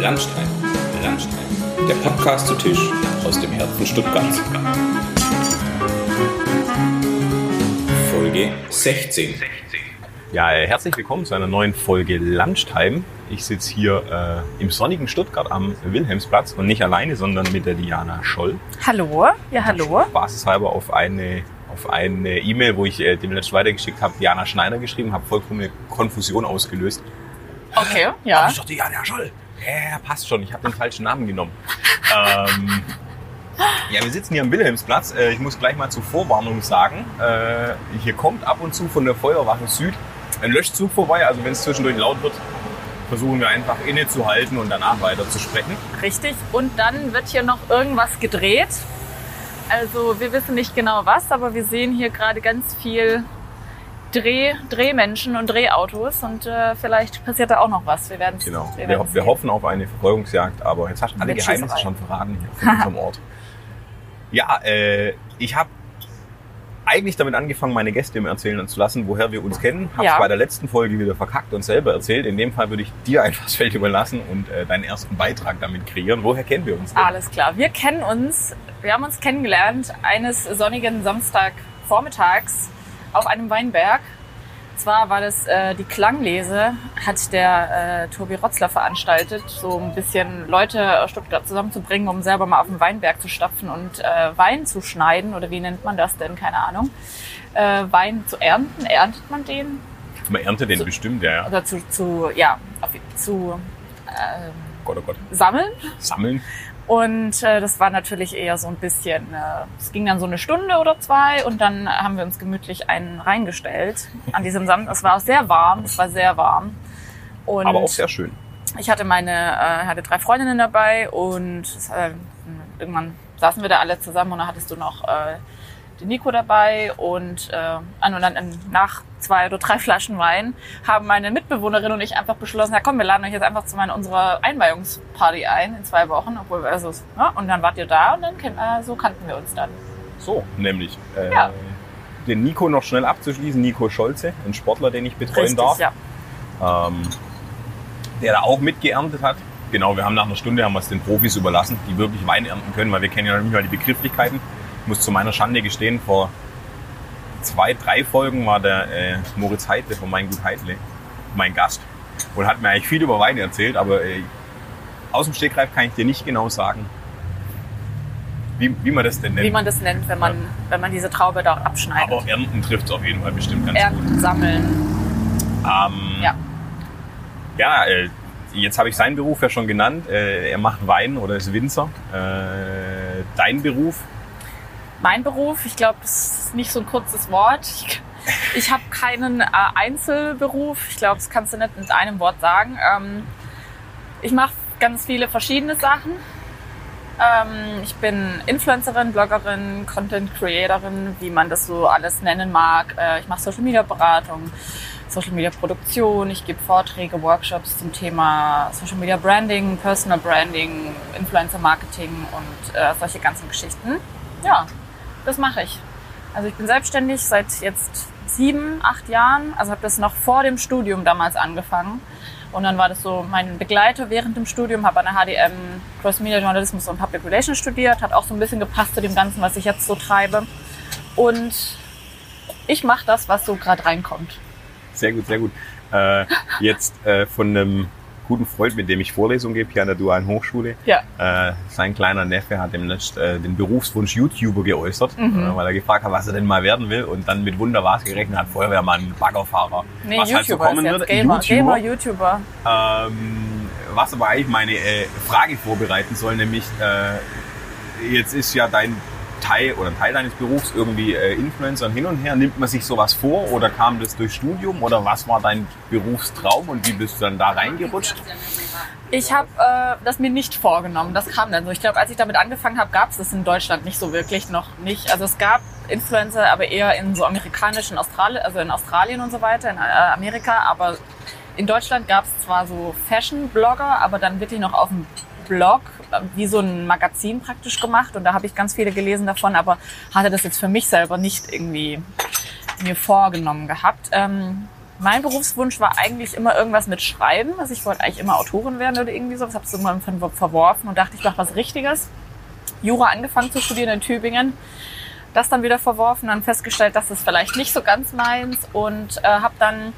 Landstein, Landstein, der Podcast zu Tisch aus dem Herzen Stuttgarts. Folge 16. Ja, herzlich willkommen zu einer neuen Folge Lunchtime. Ich sitze hier äh, im sonnigen Stuttgart am Wilhelmsplatz und nicht alleine, sondern mit der Diana Scholl. Hallo, ja hallo. Spaßeshalber auf eine auf eine E-Mail, wo ich äh, dem letzten weitergeschickt habe, Diana Schneider geschrieben, habe vollkommene Konfusion ausgelöst. Okay, ja. Aber ich dachte, Diana Scholl. Ja, passt schon. Ich habe den falschen Namen genommen. ähm, ja, wir sitzen hier am Wilhelmsplatz. Äh, ich muss gleich mal zur Vorwarnung sagen, äh, hier kommt ab und zu von der Feuerwache Süd ein Löschzug vorbei. Also wenn es zwischendurch laut wird, versuchen wir einfach innezuhalten und danach weiter zu sprechen. Richtig. Und dann wird hier noch irgendwas gedreht. Also wir wissen nicht genau was, aber wir sehen hier gerade ganz viel Dreh, Drehmenschen und Drehautos und äh, vielleicht passiert da auch noch was. Wir werden Genau. Wir, Wir, wir hoffen auf eine Verfolgungsjagd, aber jetzt hast du alle Geheimnisse schon verraten hier von unserem Ort. Ja, äh, ich habe eigentlich damit angefangen, meine Gäste immer erzählen zu lassen, woher wir uns kennen. Hab's Ja. bei der letzten Folge wieder verkackt und selber erzählt. In dem Fall würde ich dir einfach das Feld überlassen und äh, deinen ersten Beitrag damit kreieren. Woher kennen wir uns denn? Alles klar. Wir kennen uns, wir haben uns kennengelernt eines sonnigen Samstagvormittags auf einem Weinberg. Zwar war das äh, die Klanglese, hat der äh, Tobi Rotzler veranstaltet, so ein bisschen Leute aus Stuttgart zusammenzubringen, um selber mal auf den Weinberg zu stapfen und äh, Wein zu schneiden oder wie nennt man das denn? Keine Ahnung. Äh, Wein zu ernten, erntet man den? Man erntet den bestimmt, ja. Oder zu, zu ja, auf, zu äh, Gott, oh Gott. sammeln. Sammeln. Und äh, das war natürlich eher so ein bisschen, äh, es ging dann so eine Stunde oder zwei und dann haben wir uns gemütlich einen reingestellt an diesem Samstag. Es war auch sehr warm, es war sehr warm. Und Aber auch sehr schön. ich hatte meine, äh, hatte drei Freundinnen dabei und äh, irgendwann saßen wir da alle zusammen und dann hattest du noch äh, den Nico dabei und, äh, an- und dann in, nach zwei oder drei Flaschen Wein haben meine Mitbewohnerin und ich einfach beschlossen, ja komm, wir laden euch jetzt einfach zu meiner, unserer Einweihungsparty ein in zwei Wochen, obwohl wir also, ne? und dann wart ihr da und dann äh, so kannten wir uns dann. So, nämlich. Äh, Ja. Den Nico noch schnell abzuschließen. Nico Scholze, ein Sportler, den ich betreuen Richtig, darf. ja. ähm, der da auch mitgeerntet hat. Genau, wir haben nach einer Stunde haben wir es den Profis überlassen, die wirklich Wein ernten können, weil wir kennen ja noch nicht mal die Begrifflichkeiten. Ich muss zu meiner Schande gestehen, vor zwei, drei Folgen war der äh, Moritz Heidle von Mein Gut Heidle mein Gast und hat mir eigentlich viel über Wein erzählt, aber äh, aus dem Stegreif kann ich dir nicht genau sagen, wie, wie man das denn nennt. Wie man das nennt, wenn man, wenn man diese Traube da abschneidet. aber ernten trifft es auf jeden Fall bestimmt ganz gut. Ernten, sammeln. Ähm, Ja. Ja, äh, jetzt habe ich seinen Beruf ja schon genannt. Äh, er macht Wein oder ist Winzer. Äh, dein Beruf? Mein Beruf, ich glaube, das ist nicht so ein kurzes Wort. Ich, ich habe keinen äh, Einzelberuf. Ich glaube, das kannst du nicht mit einem Wort sagen. Ähm, ich mache ganz viele verschiedene Sachen. Ähm, ich bin Influencerin, Bloggerin, Content Creatorin, wie man das so alles nennen mag. Äh, ich mache Social Media Beratung, Social Media Produktion. Ich gebe Vorträge, Workshops zum Thema Social Media Branding, Personal Branding, Influencer Marketing und äh, solche ganzen Geschichten. Ja, das mache ich. Also ich bin selbstständig seit jetzt sieben, acht Jahren. Also habe das noch vor dem Studium damals angefangen. Und dann war das so mein Begleiter während dem Studium, habe an der HDM Cross Media Journalismus und Public Relations studiert, hat auch so ein bisschen gepasst zu dem Ganzen, was ich jetzt so treibe. Und ich mache das, was so gerade reinkommt. Sehr gut, sehr gut. Äh, jetzt äh, von einem guten Freund, mit dem ich Vorlesungen gebe hier an der Dualen Hochschule. Ja. Äh, sein kleiner Neffe hat demnächst äh, den Berufswunsch YouTuber geäußert, Mhm. äh, weil er gefragt hat, was er denn mal werden will und dann mit Wunder was gerechnet hat, Feuerwehrmann, Baggerfahrer, Nee, was halt so YouTuber kommen wird. Gamer, YouTuber. Gamer, YouTuber. Ähm, was aber eigentlich meine äh, Frage vorbereiten soll, nämlich äh, jetzt ist ja dein Teil oder Teil deines Berufs irgendwie äh, Influencer und hin und her. Nimmt man sich sowas vor oder kam das durch Studium oder was war dein Berufstraum und wie bist du dann da reingerutscht? Ich habe äh, das mir nicht vorgenommen. Das kam dann so. Ich glaube, als ich damit angefangen habe, gab es das in Deutschland nicht so wirklich noch nicht. Also es gab Influencer, aber eher in so amerikanischen Australien, also in Australien und so weiter, in äh, Amerika. Aber in Deutschland gab es zwar so Fashion-Blogger, aber dann wirklich noch auf dem Blog, wie so ein Magazin praktisch gemacht. Und da habe ich ganz viele gelesen davon, aber hatte das jetzt für mich selber nicht irgendwie mir vorgenommen gehabt. Ähm, mein Berufswunsch war eigentlich immer irgendwas mit Schreiben. Also ich wollte eigentlich immer Autorin werden oder irgendwie sowas. Habe es irgendwann verworfen und dachte, ich mache was Richtiges. Jura angefangen zu studieren in Tübingen. Das dann wieder verworfen, dann festgestellt, dass das vielleicht nicht so ganz meins und äh, habe dann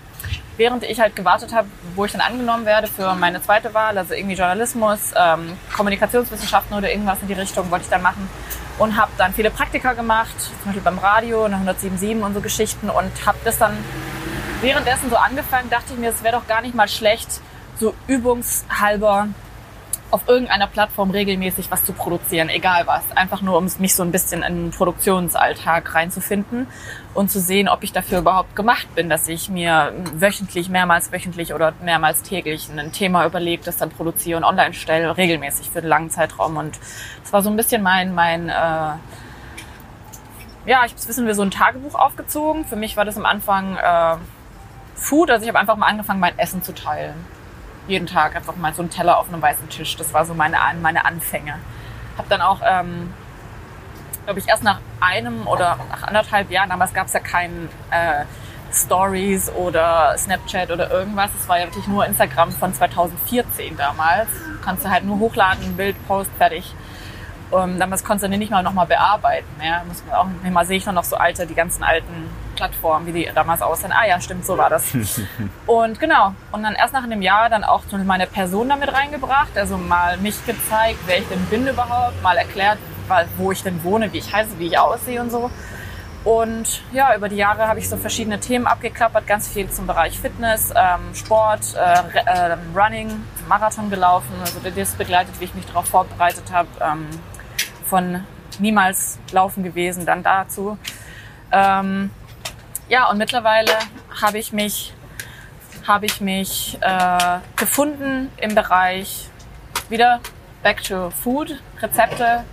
während ich halt gewartet habe, wo ich dann angenommen werde für meine zweite Wahl, also irgendwie Journalismus, ähm, Kommunikationswissenschaften oder irgendwas in die Richtung wollte ich dann machen und habe dann viele Praktika gemacht, zum Beispiel beim Radio, in 107.7 und so Geschichten und habe das dann währenddessen so angefangen, dachte ich mir, es wäre doch gar nicht mal schlecht, so übungshalber auf irgendeiner Plattform regelmäßig was zu produzieren, egal was. Einfach nur, um mich so ein bisschen in den Produktionsalltag reinzufinden und zu sehen, ob ich dafür überhaupt gemacht bin, dass ich mir wöchentlich, mehrmals wöchentlich oder mehrmals täglich ein Thema überlege, das dann produziere und online stelle, regelmäßig für einen langen Zeitraum. Und das war so ein bisschen mein, mein äh, ja, ich habe wissen wir so ein Tagebuch aufgezogen. Für mich war das am Anfang äh, Food, also ich habe einfach mal angefangen, mein Essen zu teilen jeden Tag einfach mal so einen Teller auf einem weißen Tisch. Das war so meine, meine Anfänge. Hab dann auch, ähm, glaube ich, erst nach einem oder nach anderthalb Jahren, damals gab es ja keinen äh, Stories oder Snapchat oder irgendwas. Es war ja wirklich nur Instagram von 2014 damals. Kannst du halt nur hochladen, ein Bild, Post, fertig. Um, damals konntest du den nicht mal nochmal bearbeiten. Ja. Muss man auch, manchmal sehe ich noch so alte, die ganzen alten Plattformen, wie die damals aussehen. Ah ja, stimmt, so war das. und genau. Und dann erst nach einem Jahr dann auch meine Person damit reingebracht. Also mal mich gezeigt, wer ich denn bin überhaupt. Mal erklärt, wo ich denn wohne, wie ich heiße, wie ich aussehe und so. Und ja, über die Jahre habe ich so verschiedene Themen abgeklappert, ganz viel zum Bereich Fitness, ähm, Sport, äh, äh, Running, Marathon gelaufen. Also das begleitet, wie ich mich darauf vorbereitet habe. Ähm, von niemals laufen gewesen, dann dazu. Ähm, ja, und mittlerweile habe ich mich, habe ich mich äh, gefunden im Bereich wieder Back to Food, Rezepte,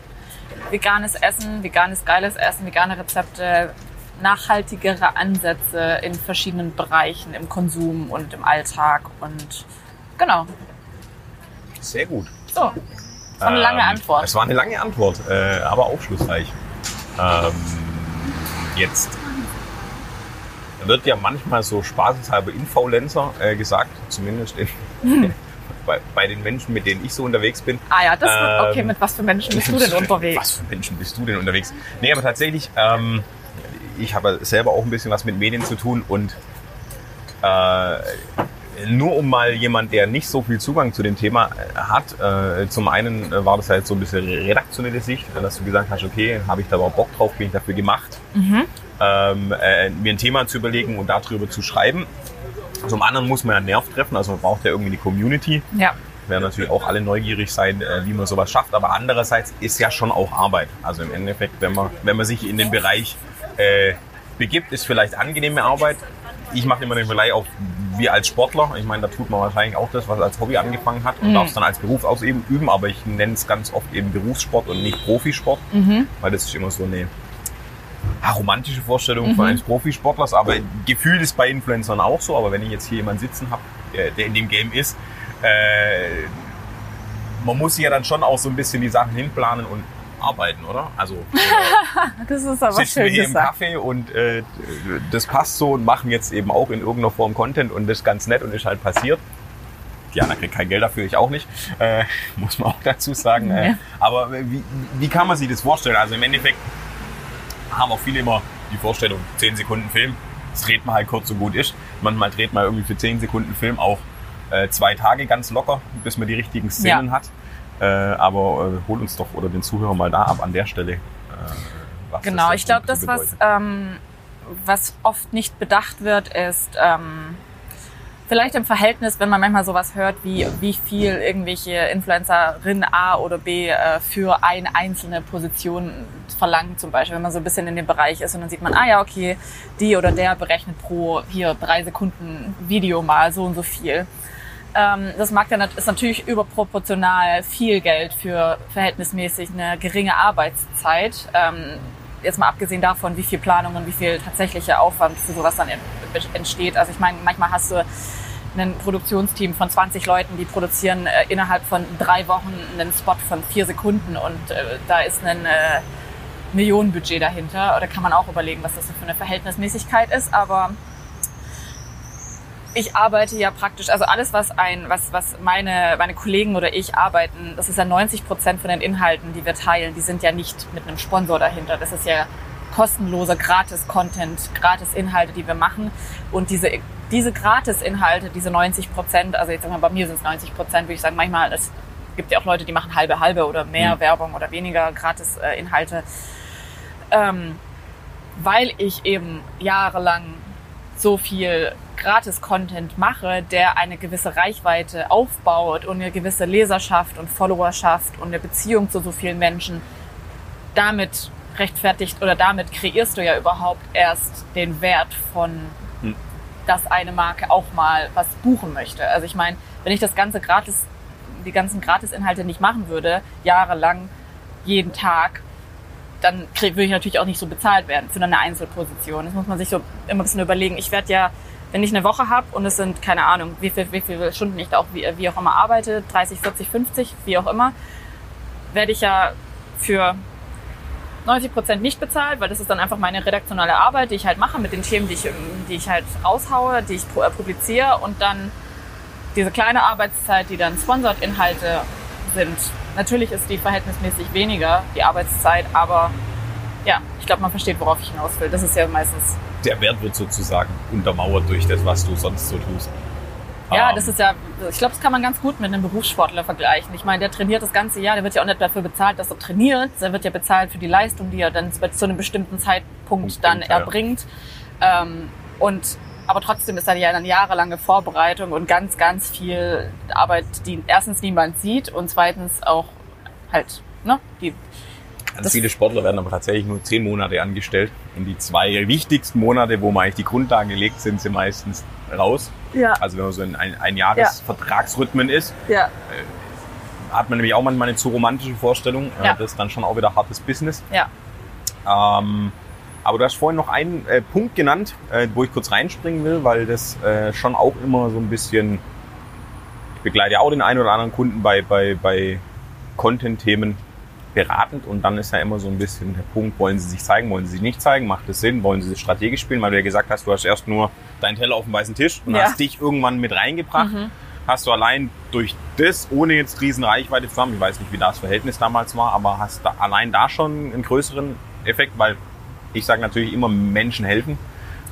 veganes Essen, veganes geiles Essen, vegane Rezepte, nachhaltigere Ansätze in verschiedenen Bereichen im Konsum und im Alltag und genau. Sehr gut. So, das war eine lange ähm, Antwort. Es war eine lange Antwort, äh, aber aufschlussreich. Ähm, jetzt wird ja manchmal so spaßeshalber Influencer äh, gesagt, zumindest in, hm. bei, bei, den Menschen, mit denen ich so unterwegs bin. Ah ja, das ähm, okay. Mit was für Menschen bist du denn unterwegs? Was für Menschen bist du denn unterwegs? Nee, aber tatsächlich, ähm, ich habe selber auch ein bisschen was mit Medien zu tun und äh, nur um mal jemand, der nicht so viel Zugang zu dem Thema äh, hat, äh, zum einen äh, war das halt so ein bisschen redaktionelle Sicht, dass du gesagt hast, okay, habe ich da überhaupt Bock drauf, bin ich dafür gemacht, mhm. ähm, äh, mir ein Thema zu überlegen und darüber zu schreiben. Zum anderen muss man ja einen Nerv treffen, also man braucht ja irgendwie eine Community. Ja. Werden natürlich auch alle neugierig sein, äh, wie man sowas schafft, aber andererseits ist ja schon auch Arbeit. Also im Endeffekt, wenn man, wenn man sich in den Bereich äh, begibt, ist vielleicht angenehme Arbeit. Ich mache immer den Verleih auf wir als Sportler, ich meine, da tut man wahrscheinlich auch das, was als Hobby angefangen hat und mhm. darf es dann als Beruf ausüben, üben, aber ich nenne es ganz oft eben Berufssport und nicht Profisport, mhm. weil das ist immer so eine romantische Vorstellung mhm. von eines Profisportlers, aber gefühlt ist bei Influencern auch so, aber wenn ich jetzt hier jemanden sitzen habe, der, der in dem Game ist, äh, man muss ja dann schon auch so ein bisschen die Sachen hinplanen und arbeiten, oder? Also das ist aber sitzen schön wir hier gesagt. im Café und äh, das passt so und machen jetzt eben auch in irgendeiner Form Content und das ist ganz nett und ist halt passiert. Diana kriegt kein Geld dafür, ich auch nicht, äh, muss man auch dazu sagen. Äh, aber wie, wie kann man sich das vorstellen? Also im Endeffekt haben auch viele immer die Vorstellung, 10 Sekunden Film, das dreht man halt kurz so gut ist. Manchmal dreht man irgendwie für 10 Sekunden Film auch äh, zwei Tage ganz locker, bis man die richtigen Szenen ja. hat. Äh, aber äh, hol uns doch oder den Zuhörer mal da ab an der Stelle. Äh, was genau, ich glaube, das, was, ähm, was oft nicht bedacht wird, ist ähm, vielleicht im Verhältnis, wenn man manchmal sowas hört, wie, wie viel irgendwelche Influencerinnen A oder B äh, für eine einzelne Position verlangen, zum Beispiel, wenn man so ein bisschen in dem Bereich ist und dann sieht man, ah ja, okay, die oder der berechnet pro hier drei Sekunden Video mal so und so viel. Ähm, das mag dann, ist natürlich überproportional viel Geld für verhältnismäßig eine geringe Arbeitszeit. Ähm, jetzt mal abgesehen davon, wie viel Planung und wie viel tatsächlicher Aufwand für sowas dann entsteht. Also ich meine, manchmal hast du ein Produktionsteam von 20 Leuten, die produzieren äh, innerhalb von drei Wochen einen Spot von vier Sekunden und äh, da ist ein äh, Millionenbudget dahinter. Oder kann man auch überlegen, was das für eine Verhältnismäßigkeit ist. Aber ich arbeite ja praktisch, also alles, was ein, was, was meine, meine Kollegen oder ich arbeiten, das ist ja 90 Prozent von den Inhalten, die wir teilen, die sind ja nicht mit einem Sponsor dahinter. Das ist ja kostenloser Gratis-Content, Gratis-Inhalte, die wir machen. Und diese, diese Gratis-Inhalte, diese 90 Prozent, also jetzt sagen wir, bei mir sind es 90 Prozent, würde ich sagen, manchmal, es gibt ja auch Leute, die machen halbe, halbe oder mehr Mhm. Werbung oder weniger Gratis-Inhalte. Ähm, weil ich eben jahrelang so viel Gratis-Content mache, der eine gewisse Reichweite aufbaut und eine gewisse Leserschaft und Followerschaft und eine Beziehung zu so vielen Menschen, damit rechtfertigt oder damit kreierst du ja überhaupt erst den Wert von, Hm. dass eine Marke auch mal was buchen möchte. Also ich meine, wenn ich das ganze gratis, die ganzen Gratis-Inhalte nicht machen würde, jahrelang, jeden Tag, dann würde ich natürlich auch nicht so bezahlt werden für eine Einzelposition. Das muss man sich so immer ein bisschen überlegen. Ich werde ja, wenn ich eine Woche habe und es sind, keine Ahnung, wie, viel, wie viele Stunden ich da auch wie, wie auch immer arbeite, 30, 40, 50, wie auch immer, werde ich ja für 90 Prozent nicht bezahlt, weil das ist dann einfach meine redaktionelle Arbeit, die ich halt mache mit den Themen, die ich, die ich halt raushaue, die ich pu- publiziere und dann diese kleine Arbeitszeit, die dann Sponsored-Inhalte sind. Natürlich ist die verhältnismäßig weniger, die Arbeitszeit, aber ja, ich glaube, man versteht, worauf ich hinaus will. Das ist ja meistens, Der Wert wird sozusagen untermauert durch das, was du sonst so tust. ja, Ähm, das ist ja, ich glaube, das kann man ganz gut mit einem Berufssportler vergleichen. Ich meine, der trainiert das ganze Jahr, der wird ja auch nicht dafür bezahlt, dass er trainiert, der wird ja bezahlt für die Leistung, die er dann zu einem bestimmten Zeitpunkt Punkt dann bringt, ja. erbringt. Ähm, und aber trotzdem ist da ja eine jahrelange Vorbereitung und ganz, ganz viel Arbeit, die erstens niemand sieht und zweitens auch halt, ne, die, Ganz das- viele Sportler werden aber tatsächlich nur zehn Monate angestellt. Und die zwei wichtigsten Monate, wo man eigentlich die Grundlagen gelegt sind, sind meistens raus. ja, Also wenn man so in ein, ein Jahresvertragsrhythmen ist, ja, hat man nämlich auch manchmal eine zu romantische Vorstellung. Äh, Ja. Das ist dann schon auch wieder hartes Business. ja, Ähm, aber du hast vorhin noch einen äh, Punkt genannt, äh, wo ich kurz reinspringen will, weil das äh, schon auch immer so ein bisschen, ich begleite ja auch den einen oder anderen Kunden bei, bei, bei Content-Themen beratend und dann ist ja immer so ein bisschen der Punkt, wollen sie sich zeigen, wollen sie sich nicht zeigen, macht es Sinn, wollen sie sich strategisch spielen, weil du ja gesagt hast, du hast erst nur deinen Teller auf dem weißen Tisch und Ja. hast dich irgendwann mit reingebracht. Mhm. Hast du allein durch das, ohne jetzt riesen Reichweite zu haben, ich weiß nicht, wie das Verhältnis damals war, aber hast da allein da schon einen größeren Effekt, weil ich sage natürlich immer Menschen helfen,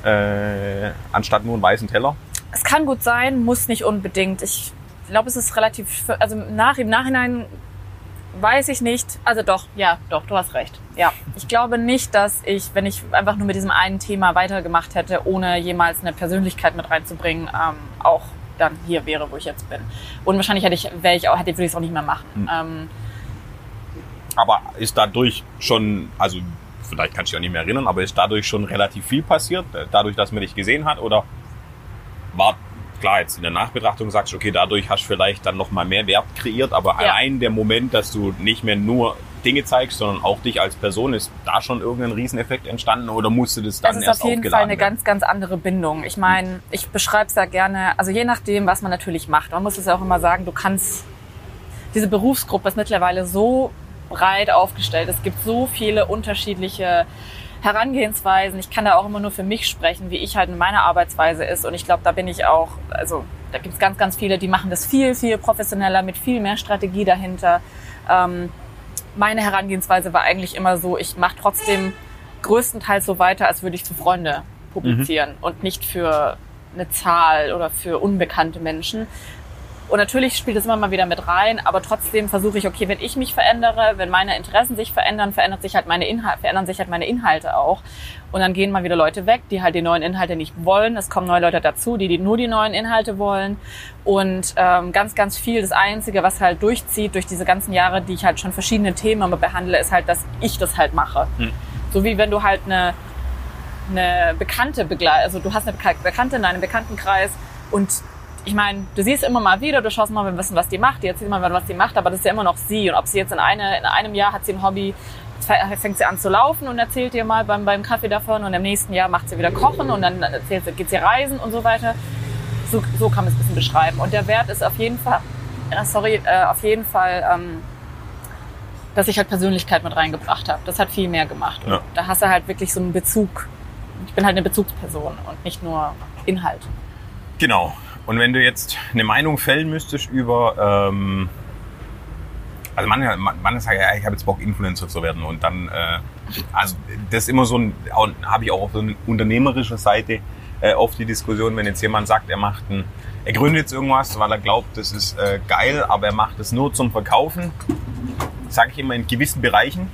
äh, anstatt nur einen weißen Teller. Es kann gut sein, muss nicht unbedingt. Ich glaube, es ist relativ, also im nach, im Nachhinein weiß ich nicht. Also doch, ja, doch, du hast recht. Ja, ich glaube nicht, dass ich, wenn ich einfach nur mit diesem einen Thema weitergemacht hätte, ohne jemals eine Persönlichkeit mit reinzubringen, ähm, auch dann hier wäre, wo ich jetzt bin. Und wahrscheinlich hätte ich, wäre ich auch, hätte, würde ich es auch nicht mehr machen. Hm. Ähm, Aber ist dadurch schon, also vielleicht kannst du dich auch nicht mehr erinnern, aber ist dadurch schon relativ viel passiert, äh, dadurch, dass man dich gesehen hat? Oder war klar, jetzt in der Nachbetrachtung sagst du, okay, dadurch hast du vielleicht dann nochmal mehr Wert kreiert, aber Ja. allein der Moment, dass du nicht mehr nur Dinge zeigst, sondern auch dich als Person, ist da schon irgendein Rieseneffekt entstanden oder musste das dann Das ist erst auf jeden Fall eine werden? ganz, ganz andere Bindung. Ich meine, ich beschreibe es ja gerne, also je nachdem, was man natürlich macht. Man muss es ja auch immer sagen, du kannst, diese Berufsgruppe ist mittlerweile so breit aufgestellt. Es gibt so viele unterschiedliche Herangehensweisen. Ich kann da auch immer nur für mich sprechen, wie ich halt in meiner Arbeitsweise ist. Und ich glaube, da bin ich auch, also da gibt es ganz, ganz viele, die machen das viel, viel professioneller, mit viel mehr Strategie dahinter. Ähm, meine Herangehensweise war eigentlich immer so, ich mache trotzdem größtenteils so weiter, als würde ich für Freunde publizieren und nicht für eine Zahl oder für unbekannte Menschen. Und natürlich spielt es immer mal wieder mit rein, aber trotzdem versuche ich, okay, wenn ich mich verändere, wenn meine Interessen sich verändern, verändert sich halt meine Inhalte, verändern sich halt meine Inhalte auch. Und dann gehen mal wieder Leute weg, die halt die neuen Inhalte nicht wollen. Es kommen neue Leute dazu, die, die nur die neuen Inhalte wollen. Und ähm, ganz, ganz viel. Das Einzige, was halt durchzieht durch diese ganzen Jahre, die ich halt schon verschiedene Themen immer behandle, ist halt, dass ich das halt mache. Hm. So wie wenn du halt eine, eine Bekannte begleitest, also du hast eine Beka- Bekannte in deinem Bekanntenkreis und ich meine, du siehst immer mal wieder, du schaust mal ein bisschen, was die macht, die erzählt mal, was die macht, aber das ist ja immer noch sie. Und ob sie jetzt in, eine, in einem Jahr hat sie ein Hobby, fängt sie an zu laufen und erzählt dir mal beim, beim Kaffee davon und im nächsten Jahr macht sie wieder Kochen und dann erzählt sie, geht sie reisen und so weiter. So, so kann man es ein bisschen beschreiben. Und der Wert ist auf jeden Fall, äh, sorry, äh, auf jeden Fall, ähm, dass ich halt Persönlichkeit mit reingebracht habe. Das hat viel mehr gemacht. Ja. da hast du halt wirklich so einen Bezug. Ich bin halt eine Bezugsperson und nicht nur Inhalt. Genau. Und wenn du jetzt eine Meinung fällen müsstest über, ähm, also man, man, man sagt ja, ich habe jetzt Bock, Influencer zu werden und dann, äh, also das ist immer so ein, habe ich auch auf so eine unternehmerische Seite äh, oft die Diskussion, wenn jetzt jemand sagt, er macht ein, er gründet jetzt irgendwas, weil er glaubt, das ist äh, geil, aber er macht es nur zum Verkaufen, sage ich immer in gewissen Bereichen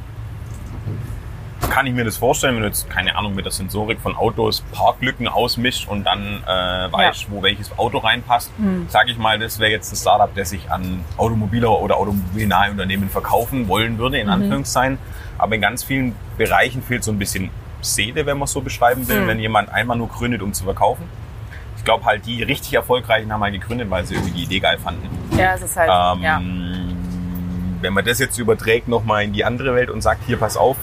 kann ich mir das vorstellen, wenn du jetzt, keine Ahnung, mit der Sensorik von Autos Parklücken ausmischt und dann äh, weißt, ja. wo welches Auto reinpasst. Mhm. Sage ich mal, das wäre jetzt ein Startup, der sich an Automobiler oder automobilnahe Unternehmen verkaufen wollen würde, in mhm. Anführungszeichen. Aber in ganz vielen Bereichen fehlt so ein bisschen Seele, wenn man es so beschreiben will, mhm. wenn jemand einmal nur gründet, um zu verkaufen. Ich glaube halt, die richtig erfolgreichen haben mal gegründet, weil sie irgendwie die Idee geil fanden. Ja, es ist halt, ähm, ja. Wenn man das jetzt überträgt nochmal in die andere Welt und sagt, hier, pass auf,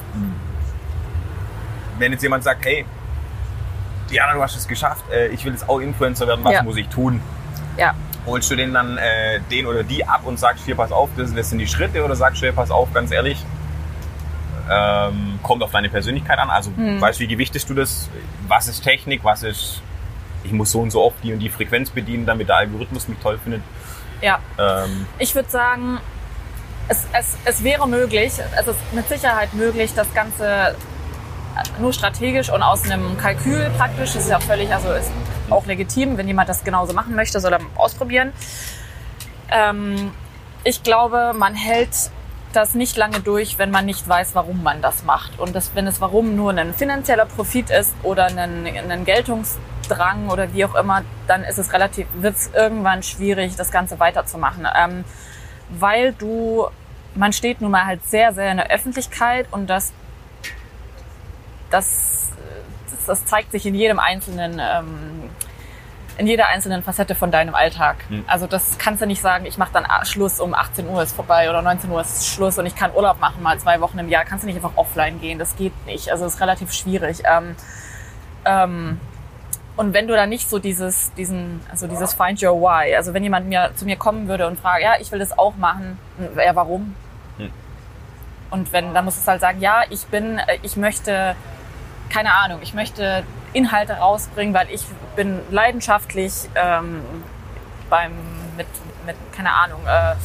wenn jetzt jemand sagt, hey, Diana, du hast es geschafft, äh, ich will jetzt auch Influencer werden, was ja. muss ich tun? Ja. Holst du den dann äh, den oder die ab und sagst, hier, pass auf, das, das sind die Schritte oder sagst du, hier, pass auf, ganz ehrlich, ähm, kommt auf deine Persönlichkeit an. Also hm. weißt du, wie gewichtest du das? Was ist Technik? Was ist, ich muss so und so oft die und die Frequenz bedienen, damit der Algorithmus mich toll findet? Ja. Ähm, ich würde sagen, es, es, es wäre möglich, es ist mit Sicherheit möglich, das Ganze nur strategisch und aus einem Kalkül praktisch. Das ist ja auch völlig, also ist auch legitim, wenn jemand das genauso machen möchte, soll er ausprobieren. Ähm, ich glaube, man hält das nicht lange durch, wenn man nicht weiß, warum man das macht. Und das, wenn es warum nur ein finanzieller Profit ist oder ein, ein Geltungsdrang oder wie auch immer, dann ist es relativ, wird es irgendwann schwierig, das Ganze weiterzumachen. Ähm, weil du, man steht nun mal halt sehr, sehr in der Öffentlichkeit und das das, das, das zeigt sich in jedem einzelnen, ähm, in jeder einzelnen Facette von deinem Alltag. Mhm. Also das kannst du nicht sagen, ich mache dann Schluss um 18 Uhr ist vorbei oder 19 Uhr ist Schluss und ich kann Urlaub machen mal zwei Wochen im Jahr. Kannst du nicht einfach offline gehen, das geht nicht. Also es ist relativ schwierig. Ähm, ähm, und wenn du da nicht so dieses, diesen, also dieses Find Your Why, also wenn jemand mir zu mir kommen würde und fragt, ja, ich will das auch machen, ja, warum? Hm. Und wenn, dann musst du halt sagen, ja, ich bin, äh, ich möchte keine Ahnung, ich möchte Inhalte rausbringen, weil ich bin leidenschaftlich ähm, beim, mit, mit, keine Ahnung, äh,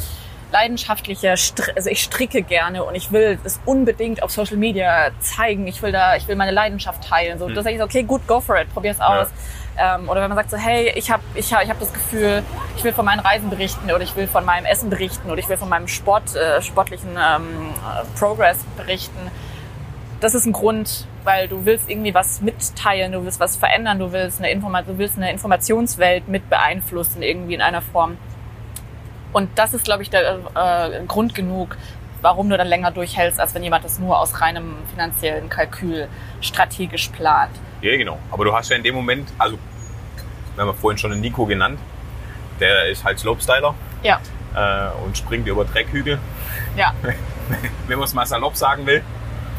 leidenschaftliche, also ich stricke gerne und ich will es unbedingt auf Social Media zeigen. Ich will da, ich will meine Leidenschaft teilen. So, mhm. da sage ich so, okay, gut, go for it, probier's aus. Ja. Ähm, oder wenn man sagt so, hey, ich habe ich hab, ich hab das Gefühl, ich will von meinen Reisen berichten oder ich will von meinem Essen berichten oder ich will von meinem Sport, äh, sportlichen ähm, Progress berichten. Das ist ein Grund, weil du willst irgendwie was mitteilen, du willst was verändern, du willst eine, Informa du willst eine Informationswelt mit beeinflussen irgendwie in einer Form. Und das ist, glaube ich, der äh, Grund genug, warum du dann länger durchhältst, als wenn jemand das nur aus reinem finanziellen Kalkül strategisch plant. Ja, genau. Aber du hast ja in dem Moment, also wir haben ja vorhin schon den Nico genannt, der ist halt Slopestyler. Ja. Äh, und springt über Dreckhügel. Ja. wenn man es mal salopp sagen will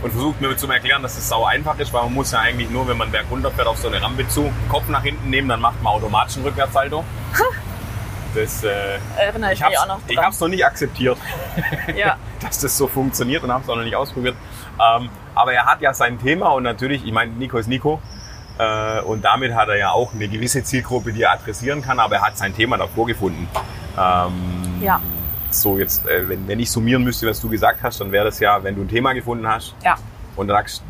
und versucht mir zu erklären, dass es sau einfach ist, weil man muss ja eigentlich nur, wenn man berg runterfährt, auf so eine Rampe zu, den Kopf nach hinten nehmen, dann macht man automatisch einen Rückwärtssalto. Das, äh, Erinnere ich, ich mich auch noch dran. Ich habe es noch nicht akzeptiert, ja. dass das so funktioniert und habe es auch noch nicht ausprobiert. Ähm, aber er hat ja sein Thema und natürlich, ich meine, Nico ist Nico. Äh, und damit hat er ja auch eine gewisse Zielgruppe, die er adressieren kann, aber er hat sein Thema davor gefunden. Ähm, ja so jetzt, äh, wenn, wenn ich summieren müsste, was du gesagt hast, dann wäre das ja, wenn du ein Thema gefunden hast ja. und sagst,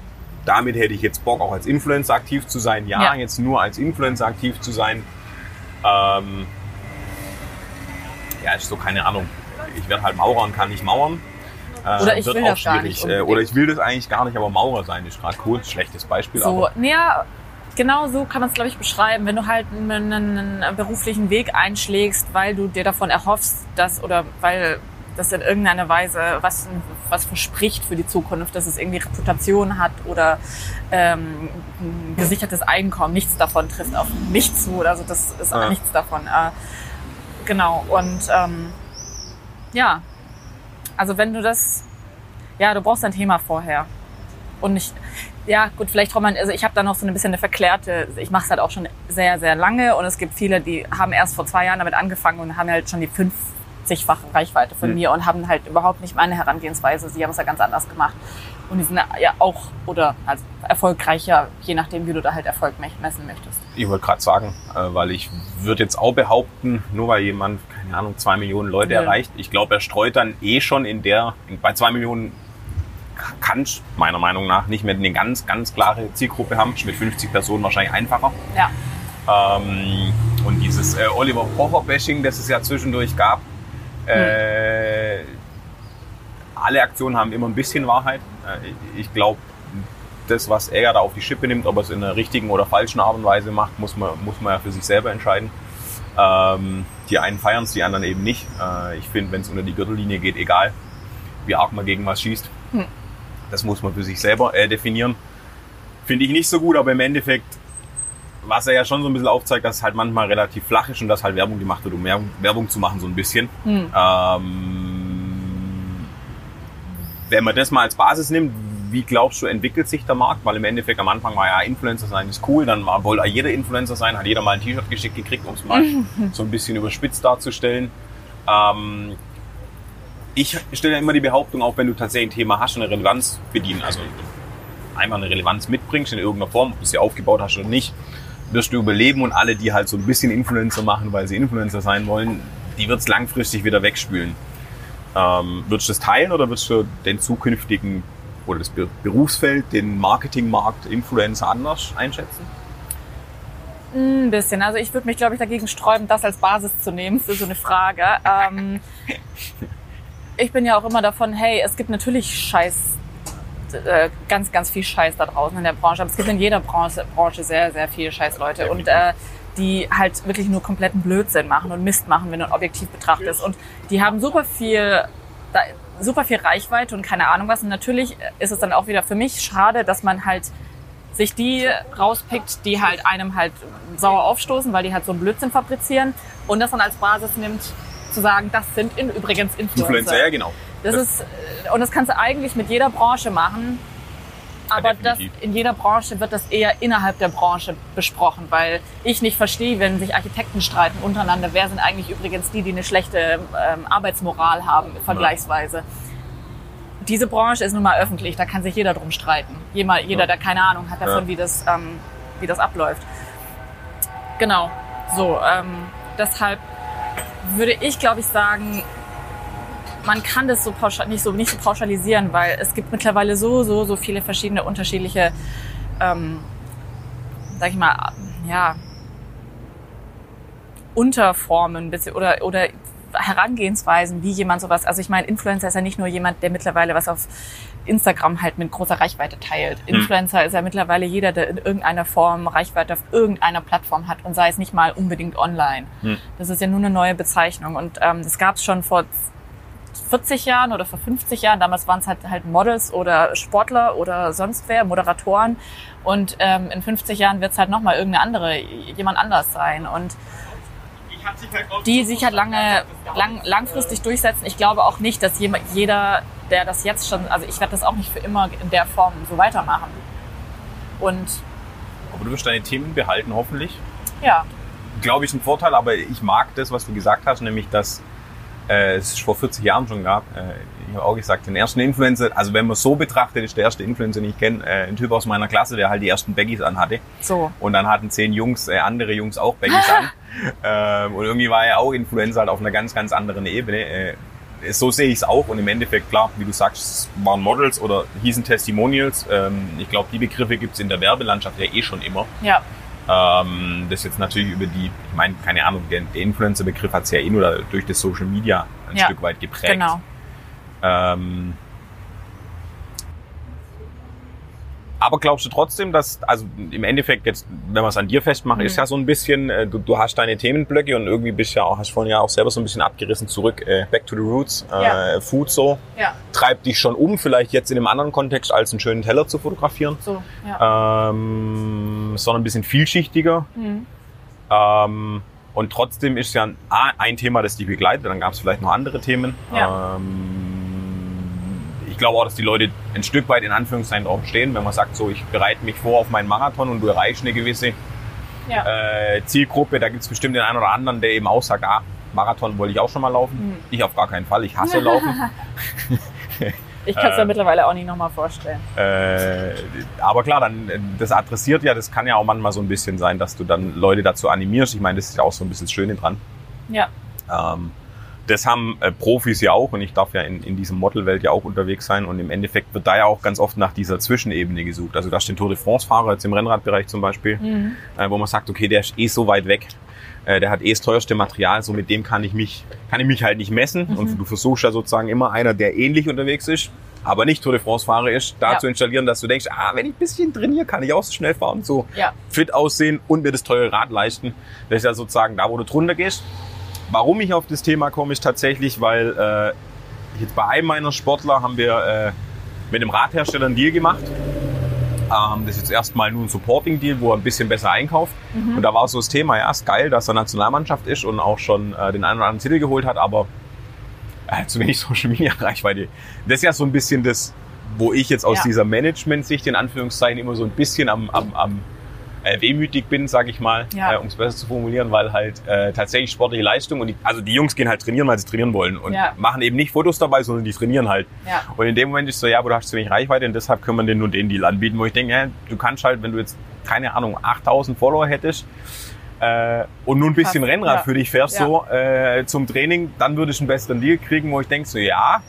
damit hätte ich jetzt Bock, auch als Influencer aktiv zu sein. Ja, ja. jetzt nur als Influencer aktiv zu sein. Ähm, ja, ist so keine Ahnung. Ich werde halt Maurer und kann nicht mauern. Äh, oder ich will das schwierig. gar nicht. Äh, oder ich will das eigentlich gar nicht, aber Maurer sein ist gerade cool. Schlechtes Beispiel. So, aber. Ja, genau so kann man es, glaube ich, beschreiben. Wenn du halt einen, einen, beruflichen Weg einschlägst, weil du dir davon erhoffst, dass oder weil das in irgendeiner Weise was, was verspricht für die Zukunft, dass es irgendwie Reputation hat oder ähm, ein gesichertes Einkommen. Nichts davon trifft auf mich zu. Also das ist ja. nichts davon. Äh, genau. Und ähm, ja, also wenn du das, ja, du brauchst ein Thema vorher. Und nicht, ja, gut, vielleicht man, also ich habe da noch so ein bisschen eine verklärte, ich mache es halt auch schon sehr, sehr lange und es gibt viele, die haben erst vor zwei Jahren damit angefangen und haben halt schon die fünf, zigfache Reichweite von Hm. mir und haben halt überhaupt nicht meine Herangehensweise. Sie haben es ja ganz anders gemacht. Und die sind ja auch, oder also erfolgreicher, je nachdem, wie du da halt Erfolg me- messen möchtest. Ich wollte gerade sagen, äh, weil ich würde jetzt auch behaupten, nur weil jemand, keine Ahnung, zwei Millionen Leute Ja. erreicht, ich glaube, er streut dann eh schon in der, bei zwei Millionen kann meiner Meinung nach nicht mehr eine ganz, ganz klare Zielgruppe haben. Mit 50 Personen wahrscheinlich einfacher. Ja. Ähm, und dieses äh, Oliver Pocher-Bashing, das es ja zwischendurch gab, äh, alle Aktionen haben immer ein bisschen Wahrheit. Äh, ich- glaube, das, was er da auf die Schippe nimmt, ob er es in einer richtigen oder falschen Art und Weise macht, muss man, muss man ja für sich selber entscheiden. Ähm, die einen feiern es, die anderen eben nicht. Äh, ich finde, wenn es unter die Gürtellinie geht, egal, wie arg man gegen was schießt, Hm. Das muss man für sich selber äh, definieren. Finde ich nicht so gut, aber im Endeffekt, was er ja schon so ein bisschen aufzeigt, dass es halt manchmal relativ flach ist und dass halt Werbung gemacht wird, um Werbung, Werbung zu machen, so ein bisschen. Hm. Ähm, wenn man das mal als Basis nimmt, wie glaubst du, entwickelt sich der Markt? Weil im Endeffekt am Anfang war ja Influencer sein ist cool, dann war, wollte jeder Influencer sein, hat jeder mal ein T-Shirt geschickt gekriegt, um es mal so ein bisschen überspitzt darzustellen. Ähm, ich stelle ja immer die Behauptung auf, wenn du tatsächlich ein Thema hast und eine Relevanz bedienen, also einfach eine Relevanz mitbringst in irgendeiner Form, ob du sie aufgebaut hast oder nicht, wirst du überleben und alle, die halt so ein bisschen Influencer machen, weil sie Influencer sein wollen, die wird es langfristig wieder wegspülen. Ähm, würdest du das teilen oder würdest du den zukünftigen oder das Be- Berufsfeld, den Marketingmarkt, Influencer anders einschätzen? Ein bisschen. Also ich würde mich, glaube ich, dagegen sträuben, das als Basis zu nehmen für so eine Frage. Ähm, ich bin ja auch immer davon, hey, es gibt natürlich Scheiß, äh, ganz, ganz viel Scheiß da draußen in der Branche. Aber es gibt in jeder Branche, Branche sehr, sehr viele Scheißleute. Und äh, die halt wirklich nur kompletten Blödsinn machen und Mist machen, wenn du objektiv betrachtest. Und die haben super viel, da, super viel Reichweite und keine Ahnung was. Und natürlich ist es dann auch wieder für mich schade, dass man halt sich die rauspickt, die halt einem halt sauer aufstoßen, weil die halt so einen Blödsinn fabrizieren und das dann als Basis nimmt, zu sagen, das sind in, übrigens Influencer. Influencer, ja genau. Das ist, äh, und das kannst du eigentlich mit jeder Branche machen. Aber das, definitiv. in jeder Branche wird das eher innerhalb der Branche besprochen, weil ich nicht verstehe, wenn sich Architekten streiten untereinander, wer sind eigentlich übrigens die, die eine schlechte ähm, Arbeitsmoral haben, vergleichsweise. Diese Branche ist nun mal öffentlich, da kann sich jeder drum streiten. Jeder, jeder der keine Ahnung hat davon, Ja. wie, das, ähm, wie das abläuft. Genau, so. Ähm, deshalb würde ich, glaube ich, sagen, man kann das so pauschal, nicht so nicht so pauschalisieren, weil es gibt mittlerweile so so so viele verschiedene unterschiedliche, ähm, sag ich mal, ja Unterformen oder oder Herangehensweisen, wie jemand sowas. Also ich meine, Influencer ist ja nicht nur jemand, der mittlerweile was auf Instagram halt mit großer Reichweite teilt. Influencer ist ja mittlerweile jeder, der in irgendeiner Form Reichweite auf irgendeiner Plattform hat und sei es nicht mal unbedingt online. Hm. Das ist ja nur eine neue Bezeichnung und ähm, das gab es schon vor 40 Jahren oder vor 50 Jahren. Damals waren es halt, halt Models oder Sportler oder sonst wer, Moderatoren. Und ähm, in 50 Jahren wird es halt nochmal irgendeine andere, jemand anders sein. Und die sich halt lange, lang, langfristig durchsetzen. Ich glaube auch nicht, dass jeder, der das jetzt schon, also ich werde das auch nicht für immer in der Form so weitermachen. Und Aber du wirst deine Themen behalten, hoffentlich. ja, Glaube ich, ein Vorteil, aber ich mag das, was du gesagt hast, nämlich, dass äh, es vor 40 Jahren schon gab. Äh, habe auch gesagt, den ersten Influencer, also wenn man so betrachtet, ist der erste Influencer, den ich kenne, äh, ein Typ aus meiner Klasse, der halt die ersten Baggies anhatte. so. Und dann hatten zehn Jungs, äh, andere Jungs auch Baggies an. Ähm, und irgendwie war er auch Influencer halt auf einer ganz, ganz anderen Ebene. Äh, so sehe ich es auch. Und im Endeffekt, klar, wie du sagst, waren Models oder hießen Testimonials. Ähm, ich glaube, die Begriffe gibt es in der Werbelandschaft ja eh schon immer. Ja, Ähm, das jetzt natürlich über die, ich meine, keine Ahnung, der, der Influencer-Begriff hat es ja eh nur durch das Social Media ein Ja, Stück weit geprägt. genau. Ähm, aber glaubst du trotzdem, dass, also im Endeffekt jetzt, wenn wir es an dir festmachen, Mhm. ist ja so ein bisschen, äh, du, du hast deine Themenblöcke und irgendwie bist ja auch, hast vorhin ja auch selber so ein bisschen abgerissen zurück, äh, back to the roots, äh, Ja. Food so, Ja, treibt dich schon um, vielleicht jetzt in einem anderen Kontext als einen schönen Teller zu fotografieren, so. Ja. ähm, sondern ein bisschen vielschichtiger. Mhm. Ähm, und trotzdem ist ja ein, ein Thema, das dich begleitet. Dann gab es vielleicht noch andere Themen. Ja. Ähm, ich glaube auch, dass die Leute ein Stück weit in Anführungszeichen drauf stehen, wenn man sagt, so ich bereite mich vor auf meinen Marathon und du erreichst eine gewisse Ja. äh, Zielgruppe. Da gibt es bestimmt den einen oder anderen, der eben auch sagt, ah, Marathon wollte ich auch schon mal laufen. Ich auf gar keinen Fall. Ich hasse Laufen. Ich kann es mir Äh. mittlerweile auch nicht nochmal vorstellen. Äh, aber klar, dann äh, das adressiert ja, das kann ja auch manchmal so ein bisschen sein, dass du dann Leute dazu animierst. Ich meine, das ist ja auch so ein bisschen das Schöne dran. Ja, Ähm, das haben äh, Profis ja auch und ich darf ja in, in diesem Modelwelt ja auch unterwegs sein und im Endeffekt wird da ja auch ganz oft nach dieser Zwischenebene gesucht. Also da steht Tour de France-Fahrer jetzt im Rennradbereich zum Beispiel, äh, wo man sagt, okay, der ist eh so weit weg, äh, der hat eh das teuerste Material, so mit dem kann ich mich, kann ich mich halt nicht messen und du versuchst ja sozusagen immer einer, der ähnlich unterwegs ist, aber nicht Tour de France-Fahrer ist, da Ja. zu installieren, dass du denkst, ah, wenn ich ein bisschen trainiere, kann ich auch so schnell fahren, so ja, fit aussehen und mir das teure Rad leisten. Das ist ja sozusagen da, wo du drunter gehst. Warum ich auf das Thema komme, ist tatsächlich, weil äh, jetzt bei einem meiner Sportler haben wir äh, mit dem Radhersteller einen Deal gemacht. Ähm, das ist jetzt erstmal nur ein Supporting-Deal, wo er ein bisschen besser einkauft. Und da war so das Thema, ja, ist geil, dass er Nationalmannschaft ist und auch schon äh, den einen oder anderen Titel geholt hat, aber äh, zu wenig Social Media Reichweite. Das ist ja so ein bisschen das, wo ich jetzt aus Ja. dieser Management-Sicht in Anführungszeichen immer so ein bisschen am, am, am äh, wehmütig bin, sage ich mal, Ja. äh, um es besser zu formulieren, weil halt äh, tatsächlich sportliche Leistung und die, also die Jungs gehen halt trainieren, weil sie trainieren wollen und Ja. machen eben nicht Fotos dabei, sondern die trainieren halt. ja, Und in dem Moment ist so, ja, aber du hast zu wenig Reichweite und deshalb können wir den und den Deal anbieten, wo ich denke, ja, du kannst halt, wenn du jetzt, keine Ahnung, 8000 Follower hättest äh, und nur ein bisschen Fast, Rennrad für dich fährst, so äh, zum Training, dann würde ich einen besseren Deal kriegen, wo ich denke, so, ja,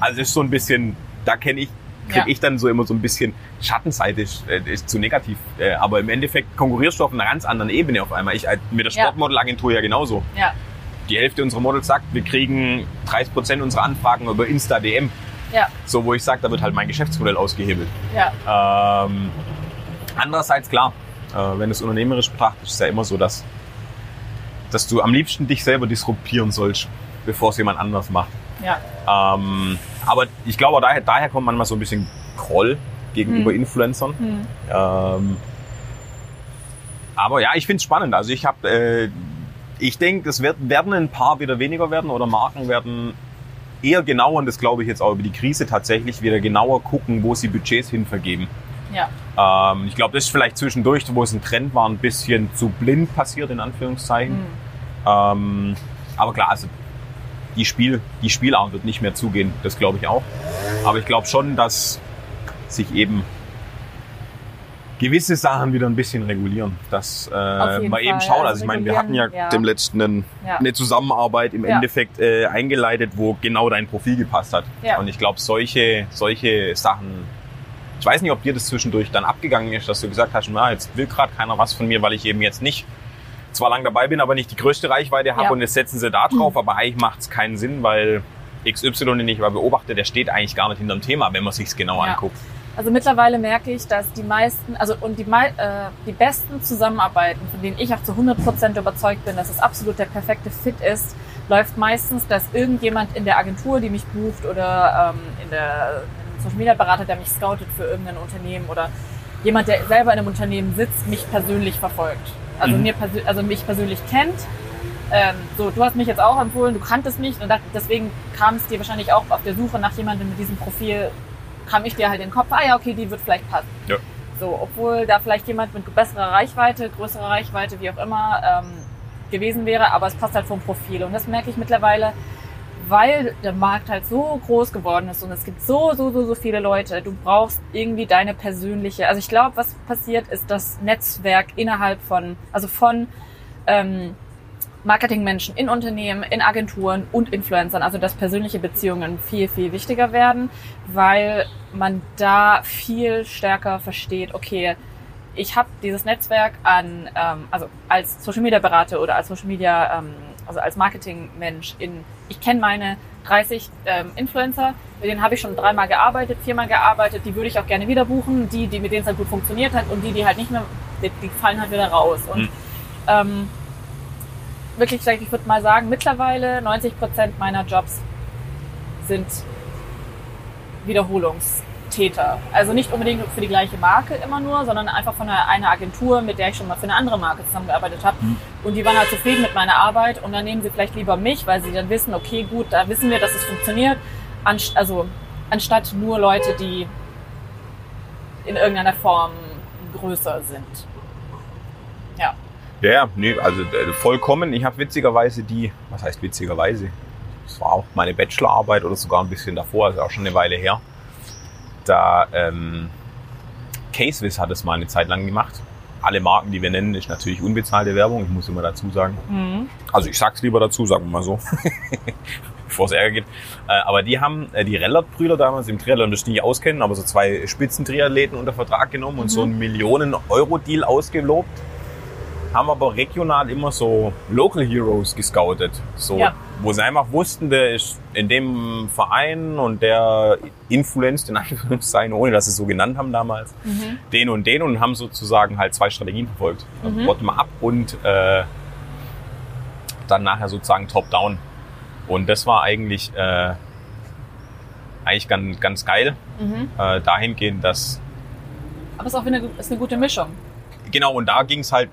also ist so ein bisschen, da kenne ich, krieg Ja. ich dann so immer so ein bisschen Schattenseite, ist, äh, ist zu negativ. Äh, aber im Endeffekt konkurrierst du auf einer ganz anderen Ebene auf einmal. Ich äh, mit der. Sportmodelagentur ja genauso. ja, Die Hälfte unserer Models sagt, wir kriegen 30 Prozent unserer Anfragen über Insta-DM. ja, So, wo ich sage, da wird halt mein Geschäftsmodell ausgehebelt. ja, Ähm, andererseits, klar, äh, wenn es unternehmerisch betrachtest, ist es ja immer so, dass, dass du am liebsten dich selber disruptieren sollst, bevor es jemand anders macht. Ja, Ähm, aber ich glaube, daher, daher kommt manchmal so ein bisschen Groll gegenüber Hm. Influencern. hm, Ähm, aber ja, ich finde es spannend. Also ich habe, äh, ich denke, es wird, werden ein paar wieder weniger werden oder Marken werden eher genauer, und das glaube ich jetzt auch über die Krise tatsächlich, wieder genauer gucken, wo sie Budgets hin vergeben. ja, Ähm, ich glaube, das ist vielleicht zwischendurch, wo es ein Trend war, ein bisschen zu blind passiert, in Anführungszeichen. hm, Ähm, aber klar, also die, Spiel, die Spielart wird nicht mehr zugehen, das glaube ich auch. Aber ich glaube schon, dass sich eben gewisse Sachen wieder ein bisschen regulieren. Dass äh, man eben Fall. schauen. Also Also ich meine, wir hatten ja, ja. dem letzten einen, Ja. eine Zusammenarbeit im Ja. Endeffekt äh, eingeleitet, wo genau dein Profil gepasst hat. Ja. Und ich glaube, solche, solche Sachen, ich weiß nicht, ob dir das zwischendurch dann abgegangen ist, dass du gesagt hast, na, jetzt will gerade keiner was von mir, weil ich eben jetzt nicht zwar lang dabei bin, aber nicht die größte Reichweite habe Ja. und jetzt setzen sie da drauf, aber eigentlich macht es keinen Sinn, weil XY, den ich mal beobachte, der steht eigentlich gar nicht hinterm Thema, wenn man sich's genau Ja. anguckt. Also mittlerweile merke ich, dass die meisten, also und die, äh, die besten Zusammenarbeiten, von denen ich auch zu 100% überzeugt bin, dass es absolut der perfekte Fit ist, läuft meistens, dass irgendjemand in der Agentur, die mich bucht oder ähm, in der Social Media Berater, der mich scoutet für irgendein Unternehmen oder jemand, der selber in einem Unternehmen sitzt, mich persönlich verfolgt. Also Mhm. mir also mich persönlich kennt. Ähm, so, du hast mich jetzt auch empfohlen, du kanntest mich und deswegen kam es dir wahrscheinlich auch auf der Suche nach jemandem mit diesem Profil kam ich dir halt in den Kopf, ah ja, okay, die wird vielleicht passen. Ja. So, obwohl da vielleicht jemand mit besserer Reichweite, größerer Reichweite, wie auch immer, ähm, gewesen wäre, aber es passt halt vom Profil. Und das merke ich mittlerweile, weil der Markt halt so groß geworden ist und es gibt so, so, so, so viele Leute. Du brauchst irgendwie deine persönliche, also ich glaube, was passiert ist, das Netzwerk innerhalb von, also von ähm, Marketingmenschen in Unternehmen, in Agenturen und Influencern, also dass persönliche Beziehungen viel, viel wichtiger werden, weil man da viel stärker versteht, okay, ich habe dieses Netzwerk an, ähm, also als Social Media Berater oder als Social Media, ähm, also als Marketingmensch in, ich kenne meine 30 ähm, Influencer, mit denen habe ich schon dreimal gearbeitet, viermal gearbeitet, die würde ich auch gerne wieder buchen, die, die mit denen es halt gut funktioniert hat und die, die halt nicht mehr, die, die fallen halt wieder raus. Und Mhm. ähm, wirklich, ich würde mal sagen, mittlerweile 90 Prozent meiner Jobs sind Wiederholungstäter. Also nicht unbedingt für die gleiche Marke immer nur, sondern einfach von einer, Agentur, mit der ich schon mal für eine andere Marke zusammengearbeitet habe. Und die waren halt zufrieden mit meiner Arbeit und dann nehmen sie vielleicht lieber mich, weil sie dann wissen, okay, gut, da wissen wir, dass es funktioniert. Anst also anstatt nur Leute, die in irgendeiner Form größer sind. Ja. Ja, nee, also äh, vollkommen. Ich habe witzigerweise die, was heißt witzigerweise? Das war auch meine Bachelorarbeit oder sogar ein bisschen davor, also auch schon eine Weile her. Da ähm, CaseWiz hat es mal eine Zeit lang gemacht. Alle Marken, die wir nennen, ist natürlich unbezahlte Werbung. Ich muss immer dazu sagen. Mhm. Also ich sag's lieber dazu, sagen wir mal so. Bevor es Ärger gibt. Äh, aber die haben äh, die Rellert-Brüder damals im Triathlon das nicht auskennen, aber so zwei Spitzentriathleten unter Vertrag genommen und so einen Millionen-Euro-Deal ausgelobt. Haben aber regional immer so Local Heroes gescoutet. So, Ja. wo sie einfach wussten, der ist in dem Verein und der influenzt in Anführungszeichen, ohne dass sie es so genannt haben damals, den und den und haben sozusagen halt zwei Strategien verfolgt. Also Bottom-up und äh, dann nachher sozusagen Top-down. Und das war eigentlich, äh, eigentlich ganz, ganz geil. Äh, dahingehend, dass Aber es ist auch wieder ist eine gute Mischung. Genau, und da ging es halt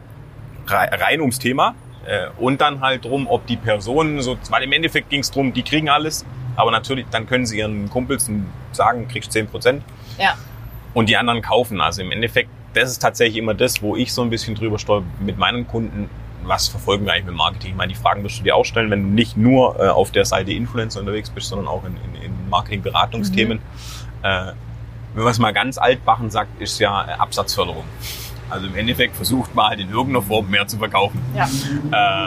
rein ums Thema. Äh, und dann halt drum, ob die Personen so, weil im Endeffekt ging es drum, die kriegen alles, aber natürlich, dann können sie ihren Kumpels sagen, kriegst 10 Prozent Ja. und die anderen kaufen. Also im Endeffekt, das ist tatsächlich immer das, wo ich so ein bisschen drüber stolper mit meinen Kunden. Was verfolgen wir eigentlich mit Marketing? Ich meine, die Fragen wirst du dir auch stellen, wenn du nicht nur äh, auf der Seite Influencer unterwegs bist, sondern auch in, in, in Marketing-Beratungsthemen. Äh, wenn man es mal ganz altbachen sagt, ist ja äh, Absatzförderung. Also im Endeffekt versucht man halt in irgendeiner Form mehr zu verkaufen, Ja.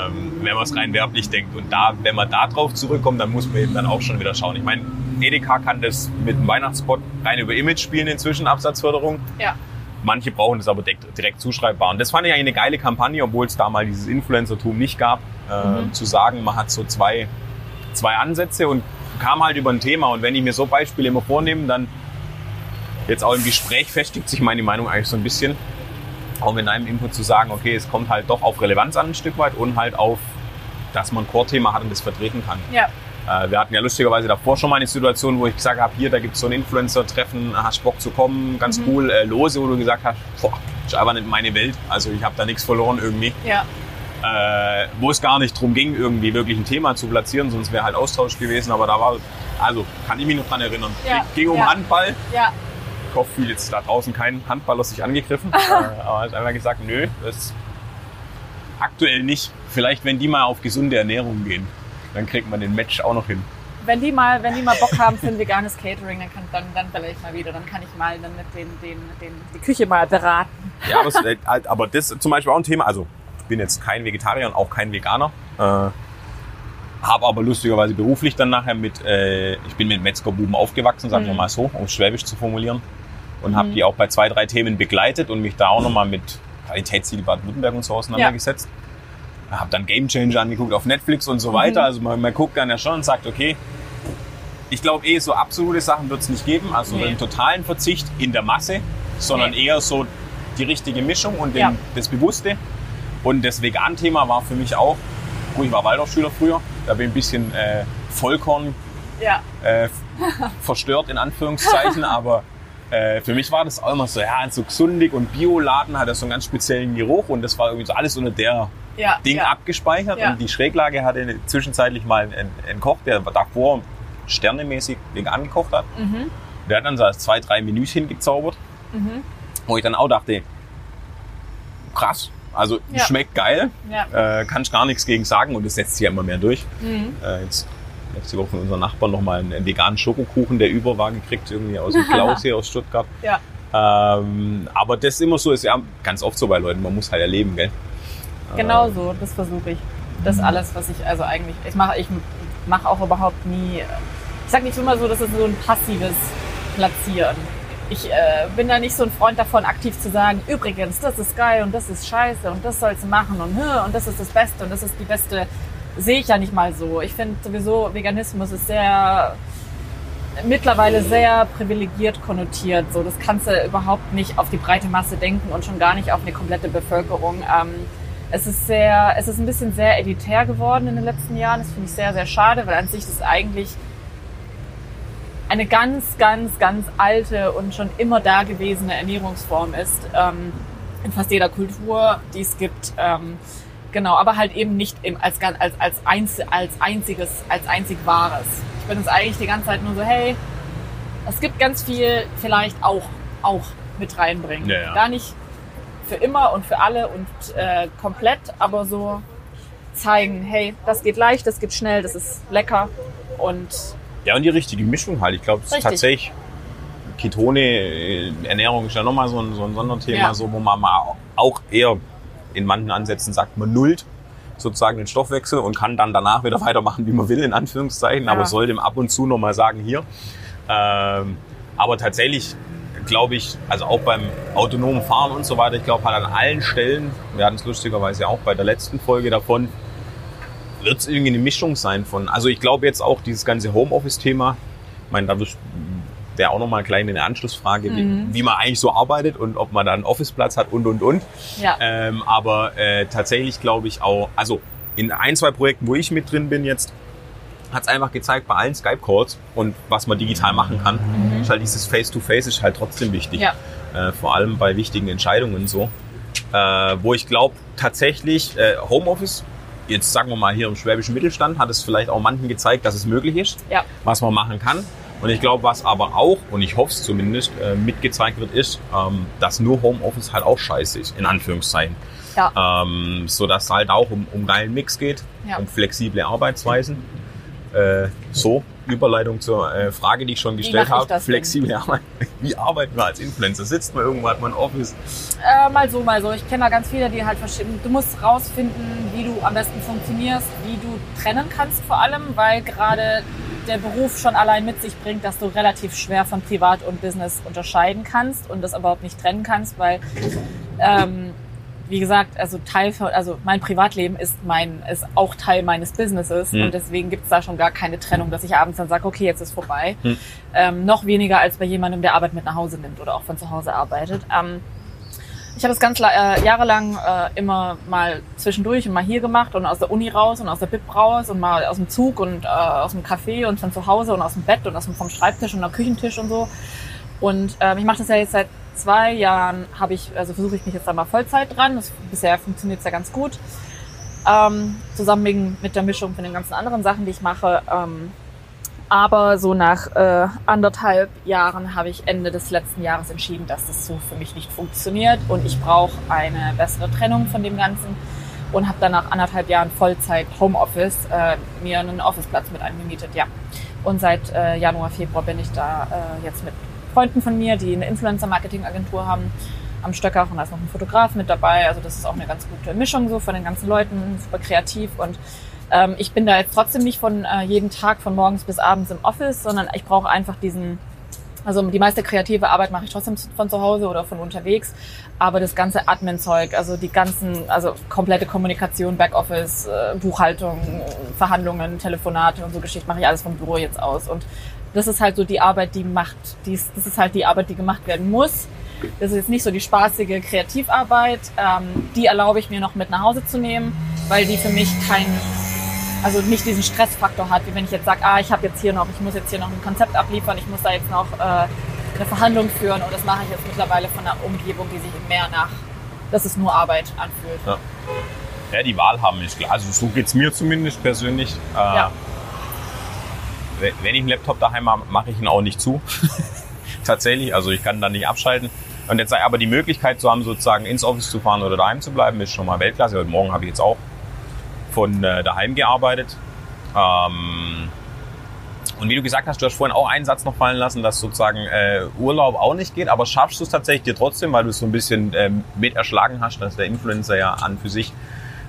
ähm, wenn man es rein werblich denkt. Und da, wenn man da drauf zurückkommt, dann muss man eben dann auch schon wieder schauen. Ich meine, Edeka kann das mit einem Weihnachtsspot rein über Image spielen inzwischen, Absatzförderung. Ja. Manche brauchen das aber direkt, direkt zuschreibbar. Und das fand ich eigentlich eine geile Kampagne, obwohl es da mal dieses Influencer-Tum nicht gab, äh, zu sagen, man hat so zwei, zwei Ansätze und kam halt über ein Thema. Und wenn ich mir so Beispiele immer vornehme, dann jetzt auch im Gespräch festigt sich meine Meinung eigentlich so ein bisschen. Auch mit einem Input zu sagen, okay, es kommt halt doch auf Relevanz an ein Stück weit und halt auf, dass man ein Core-Thema hat und das vertreten kann. Ja. Äh, wir hatten ja lustigerweise davor schon mal eine Situation, wo ich gesagt habe, hier, da gibt es so ein Influencer-Treffen, hast Bock zu kommen, ganz cool, äh, lose, wo du gesagt hast, boah, ist einfach nicht meine Welt, also ich habe da nichts verloren irgendwie. Ja. Äh, wo es gar nicht drum ging, irgendwie wirklich ein Thema zu platzieren, sonst wäre halt Austausch gewesen, aber da war, also kann ich mich noch dran erinnern. Ja, Ging um ja. Handball, Ja. Ich hoffe, fühlt jetzt da draußen kein Handballer sich angegriffen, äh, aber hat einfach gesagt, nö, das aktuell nicht. Vielleicht, wenn die mal auf gesunde Ernährung gehen, dann kriegt man den Match auch noch hin. Wenn die mal, wenn die mal Bock haben für ein veganes Catering, dann kann dann, dann vielleicht mal wieder. Dann kann ich mal dann mit den, den, den die Küche mal beraten. Ja, aber, es, äh, halt, aber das ist zum Beispiel auch ein Thema. Also ich bin jetzt kein Vegetarier und auch kein Veganer. Äh, habe aber lustigerweise beruflich dann nachher mit, äh, ich bin mit Metzgerbuben aufgewachsen, sagen wir mal so, um es schwäbisch zu formulieren. Und habe die auch bei zwei, drei Themen begleitet und mich da auch nochmal mit Qualitätsziel Baden-Württemberg und so auseinandergesetzt. Habe dann Game Changer angeguckt auf Netflix und so weiter. Also man, man guckt dann ja schon und sagt, okay, ich glaube eh, so absolute Sachen wird es nicht geben, also Nee. einen totalen Verzicht in der Masse, sondern Nee. eher so die richtige Mischung und den, Ja. das Bewusste. Und das Vegan-Thema war für mich auch, gut, ich war Waldorfschüler früher, da bin ich ein bisschen äh, Vollkorn Ja. äh, verstört in Anführungszeichen, aber äh, für mich war das auch immer so, ja, so gesundig und Bioladen hat ja so einen ganz speziellen Geruch und das war irgendwie so alles unter der Ja. Ding ja. abgespeichert Ja. und die Schräglage hatte zwischenzeitlich mal einen, einen Koch, der davor sternemäßig vegan gekocht hat. Mhm. Der hat dann so zwei, drei Menüs hingezaubert, wo ich dann auch dachte, krass, also schmeckt geil, äh, kann ich gar nichts gegen sagen und es setzt sich ja immer mehr durch. Mhm. Äh, jetzt letzte Woche von unserem Nachbarn nochmal einen, einen veganen Schokokuchen, der über war, gekriegt, irgendwie aus dem Klaus hier aus Stuttgart. Ja. Ähm, aber das immer so ist ja ganz oft so bei Leuten, man muss halt erleben, gell? Genau so, das versuche ich. Das alles, was ich also eigentlich, ich mache ich mache auch überhaupt nie, ich sage nicht immer so, das ist so ein passives Platzieren. Ich äh, bin da nicht so ein Freund davon, aktiv zu sagen, übrigens, das ist geil und das ist scheiße und das sollst du machen und, und das ist das Beste und das ist die beste, sehe ich ja nicht mal so. Ich finde sowieso, Veganismus ist sehr, mittlerweile sehr privilegiert konnotiert. So, das kannst du überhaupt nicht auf die breite Masse denken und schon gar nicht auf eine komplette Bevölkerung. Ähm, es ist sehr, es ist ein bisschen sehr elitär geworden in den letzten Jahren. Das finde ich sehr, sehr schade, weil an sich das eigentlich eine ganz, ganz, ganz alte und schon immer dagewesene Ernährungsform ist. Ähm, in fast jeder Kultur, die es gibt. Ähm, genau, aber halt eben nicht im, als, als, als, einz, als einziges, als einzig Wahres. Ich bin jetzt eigentlich die ganze Zeit nur so, hey, es gibt ganz viel vielleicht auch, auch mit reinbringen. Ja, ja. Gar nicht für immer und für alle und äh, komplett, aber so zeigen, hey, das geht leicht, das geht schnell, das ist lecker und Ja, und die richtige Mischung halt. Ich glaube, es ist Richtig. tatsächlich, Ketone, äh, Ernährung ist ja nochmal so ein, so ein Sonderthema, Ja. so, wo man mal auch eher in manchen Ansätzen sagt, man nullt sozusagen den Stoffwechsel und kann dann danach wieder weitermachen, wie man will, in Anführungszeichen, aber Ja. sollte ihm ab und zu nochmal sagen, hier. Ähm, aber tatsächlich glaube ich, also auch beim autonomen Fahren und so weiter, ich glaube halt an allen Stellen, wir hatten es lustigerweise auch bei der letzten Folge davon, wird es irgendwie eine Mischung sein von, also ich glaube jetzt auch dieses ganze Homeoffice-Thema, ich meine, da wäre auch nochmal eine kleine Anschlussfrage, Mhm. wie, wie man eigentlich so arbeitet und ob man da einen Office-Platz hat und, und, und. ja. Ähm, aber äh, tatsächlich glaube ich auch, also in ein, zwei Projekten, wo ich mit drin bin jetzt, hat es einfach gezeigt, bei allen Skype-Calls und was man digital machen kann, ist halt dieses Face-to-Face ist halt trotzdem wichtig. Ja. Äh, vor allem bei wichtigen Entscheidungen und so. Äh, wo ich glaube, tatsächlich äh, Homeoffice, jetzt sagen wir mal hier im schwäbischen Mittelstand, hat es vielleicht auch manchen gezeigt, dass es möglich ist, Ja. was man machen kann. Und ich glaube, was aber auch, und ich hoffe es zumindest, äh, mitgezeigt wird, ist, ähm, dass nur Homeoffice halt auch scheiße ist, in Anführungszeichen. Ja. Ähm, so dass es halt auch um, um geilen Mix geht, Ja. um flexible Arbeitsweisen. Äh, so, Überleitung zur äh, Frage, die ich schon gestellt habe. denn? Flexible Arbeit. Wie arbeiten wir als Influencer? Sitzt man irgendwo, hat man ein Office? Äh, mal so, mal so. Ich kenne da ganz viele, die halt verschieden. Du musst rausfinden, wie du am besten funktionierst, wie du trennen kannst vor allem, weil gerade der Beruf schon allein mit sich bringt, dass du relativ schwer von Privat und Business unterscheiden kannst und das überhaupt nicht trennen kannst, weil ähm, wie gesagt, also Teil von, also mein Privatleben ist mein, ist auch Teil meines Businesses Hm. und deswegen gibt's da schon gar keine Trennung, dass ich abends dann sage, okay, jetzt ist vorbei. Hm. Ähm, noch weniger als bei jemandem, der Arbeit mit nach Hause nimmt oder auch von zu Hause arbeitet. Ähm, ich habe es ganz äh, jahrelang äh, immer mal zwischendurch und mal hier gemacht und aus der Uni raus und aus der Bib raus und mal aus dem Zug und äh, aus dem Café und von zu Hause und aus dem Bett und aus dem vom Schreibtisch und am Küchentisch und so. Und ähm, ich mache das ja jetzt seit zwei Jahren, habe ich, also versuche ich mich jetzt da mal Vollzeit dran. Das, bisher funktioniert es ja ganz gut. Ähm, zusammen mit der Mischung von den ganzen anderen Sachen, die ich mache. Ähm, aber so nach äh, anderthalb Jahren habe ich Ende des letzten Jahres entschieden, dass das so für mich nicht funktioniert und ich brauche eine bessere Trennung von dem Ganzen und habe dann nach anderthalb Jahren Vollzeit Homeoffice äh, mir einen Officeplatz mit angemietet, ja. Und seit äh, Januar, Februar bin ich da äh, jetzt mit Freunden von mir, die eine Influencer-Marketing-Agentur haben, am Stöcker und da ist noch ein Fotograf mit dabei. Also das ist auch eine ganz gute Mischung so von den ganzen Leuten, super kreativ und ähm, ich bin da jetzt trotzdem nicht von äh, jeden Tag von morgens bis abends im Office, sondern ich brauche einfach diesen, also die meiste kreative Arbeit mache ich trotzdem von zu Hause oder von unterwegs, aber das ganze Admin-Zeug, also die ganzen, also komplette Kommunikation, Backoffice, äh, Buchhaltung, Verhandlungen, Telefonate und so Geschichten mache ich alles vom Büro jetzt aus und das ist halt so die Arbeit, die macht, die ist, das ist halt die Arbeit, die gemacht werden muss. Das ist jetzt nicht so die spaßige Kreativarbeit. Ähm, die erlaube ich mir noch mit nach Hause zu nehmen, weil die für mich keinen, also nicht diesen Stressfaktor hat, wie wenn ich jetzt sage, ah, ich habe jetzt hier noch, ich muss jetzt hier noch ein Konzept abliefern, ich muss da jetzt noch äh, eine Verhandlung führen und das mache ich jetzt mittlerweile von einer Umgebung, die sich mehr nach, dass es nur Arbeit anfühlt. Ja. Ja, die Wahl haben ist klar. Also so geht's mir zumindest persönlich. Äh, Ja. we- Wenn ich einen Laptop daheim habe, mache ich ihn auch nicht zu. Tatsächlich, also ich kann dann nicht abschalten. Und jetzt aber die Möglichkeit zu haben, sozusagen ins Office zu fahren oder daheim zu bleiben, ist schon mal Weltklasse. Heute Morgen habe ich jetzt auch von äh, daheim gearbeitet. Ähm, und wie du gesagt hast, du hast vorhin auch einen Satz noch fallen lassen, dass sozusagen äh, Urlaub auch nicht geht, aber schaffst du es tatsächlich dir trotzdem, weil du es so ein bisschen ähm, mit erschlagen hast, dass der Influencer ja an für sich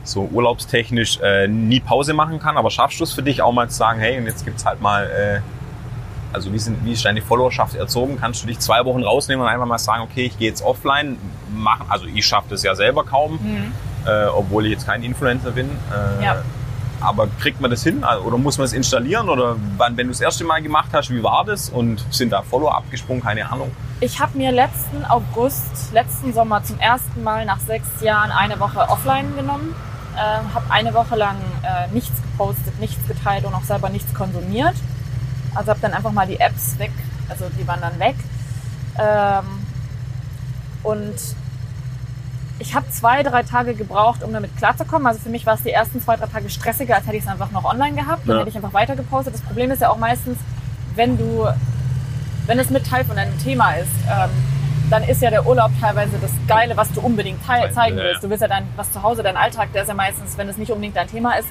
so urlaubstechnisch äh, nie Pause machen kann, aber schaffst du es für dich auch mal zu sagen, hey, und jetzt gibt's halt mal, äh, also wie, sind, wie ist deine Followerschaft erzogen? Kannst du dich zwei Wochen rausnehmen und einfach mal sagen, okay, ich gehe jetzt offline, machen, also ich schaffe das ja selber kaum, Mhm. Äh, obwohl ich jetzt kein Influencer bin. Äh, Ja. Aber kriegt man das hin Also, oder muss man es installieren oder wann, wenn du das erste Mal gemacht hast, wie war das und sind da Follower abgesprungen? Keine Ahnung. Ich habe mir letzten August, letzten Sommer zum ersten Mal nach sechs Jahren eine Woche offline genommen. Äh, habe eine Woche lang äh, nichts gepostet, nichts geteilt und auch selber nichts konsumiert. Also habe dann einfach mal die Apps weg, also die waren dann weg. Ähm, und ich habe zwei, drei Tage gebraucht, um damit klarzukommen. Also für mich war es die ersten zwei, drei Tage stressiger, als hätte ich es einfach noch online gehabt. Dann Ja. hätte ich einfach weiter gepostet. Das Problem ist ja auch meistens, wenn du, wenn es mit Teil von deinem Thema ist, ähm, dann ist ja der Urlaub teilweise das Geile, was du unbedingt teil- Zeigen, willst. Du willst ja dein, was zu Hause, dein Alltag, der ist ja meistens, wenn es nicht unbedingt dein Thema ist,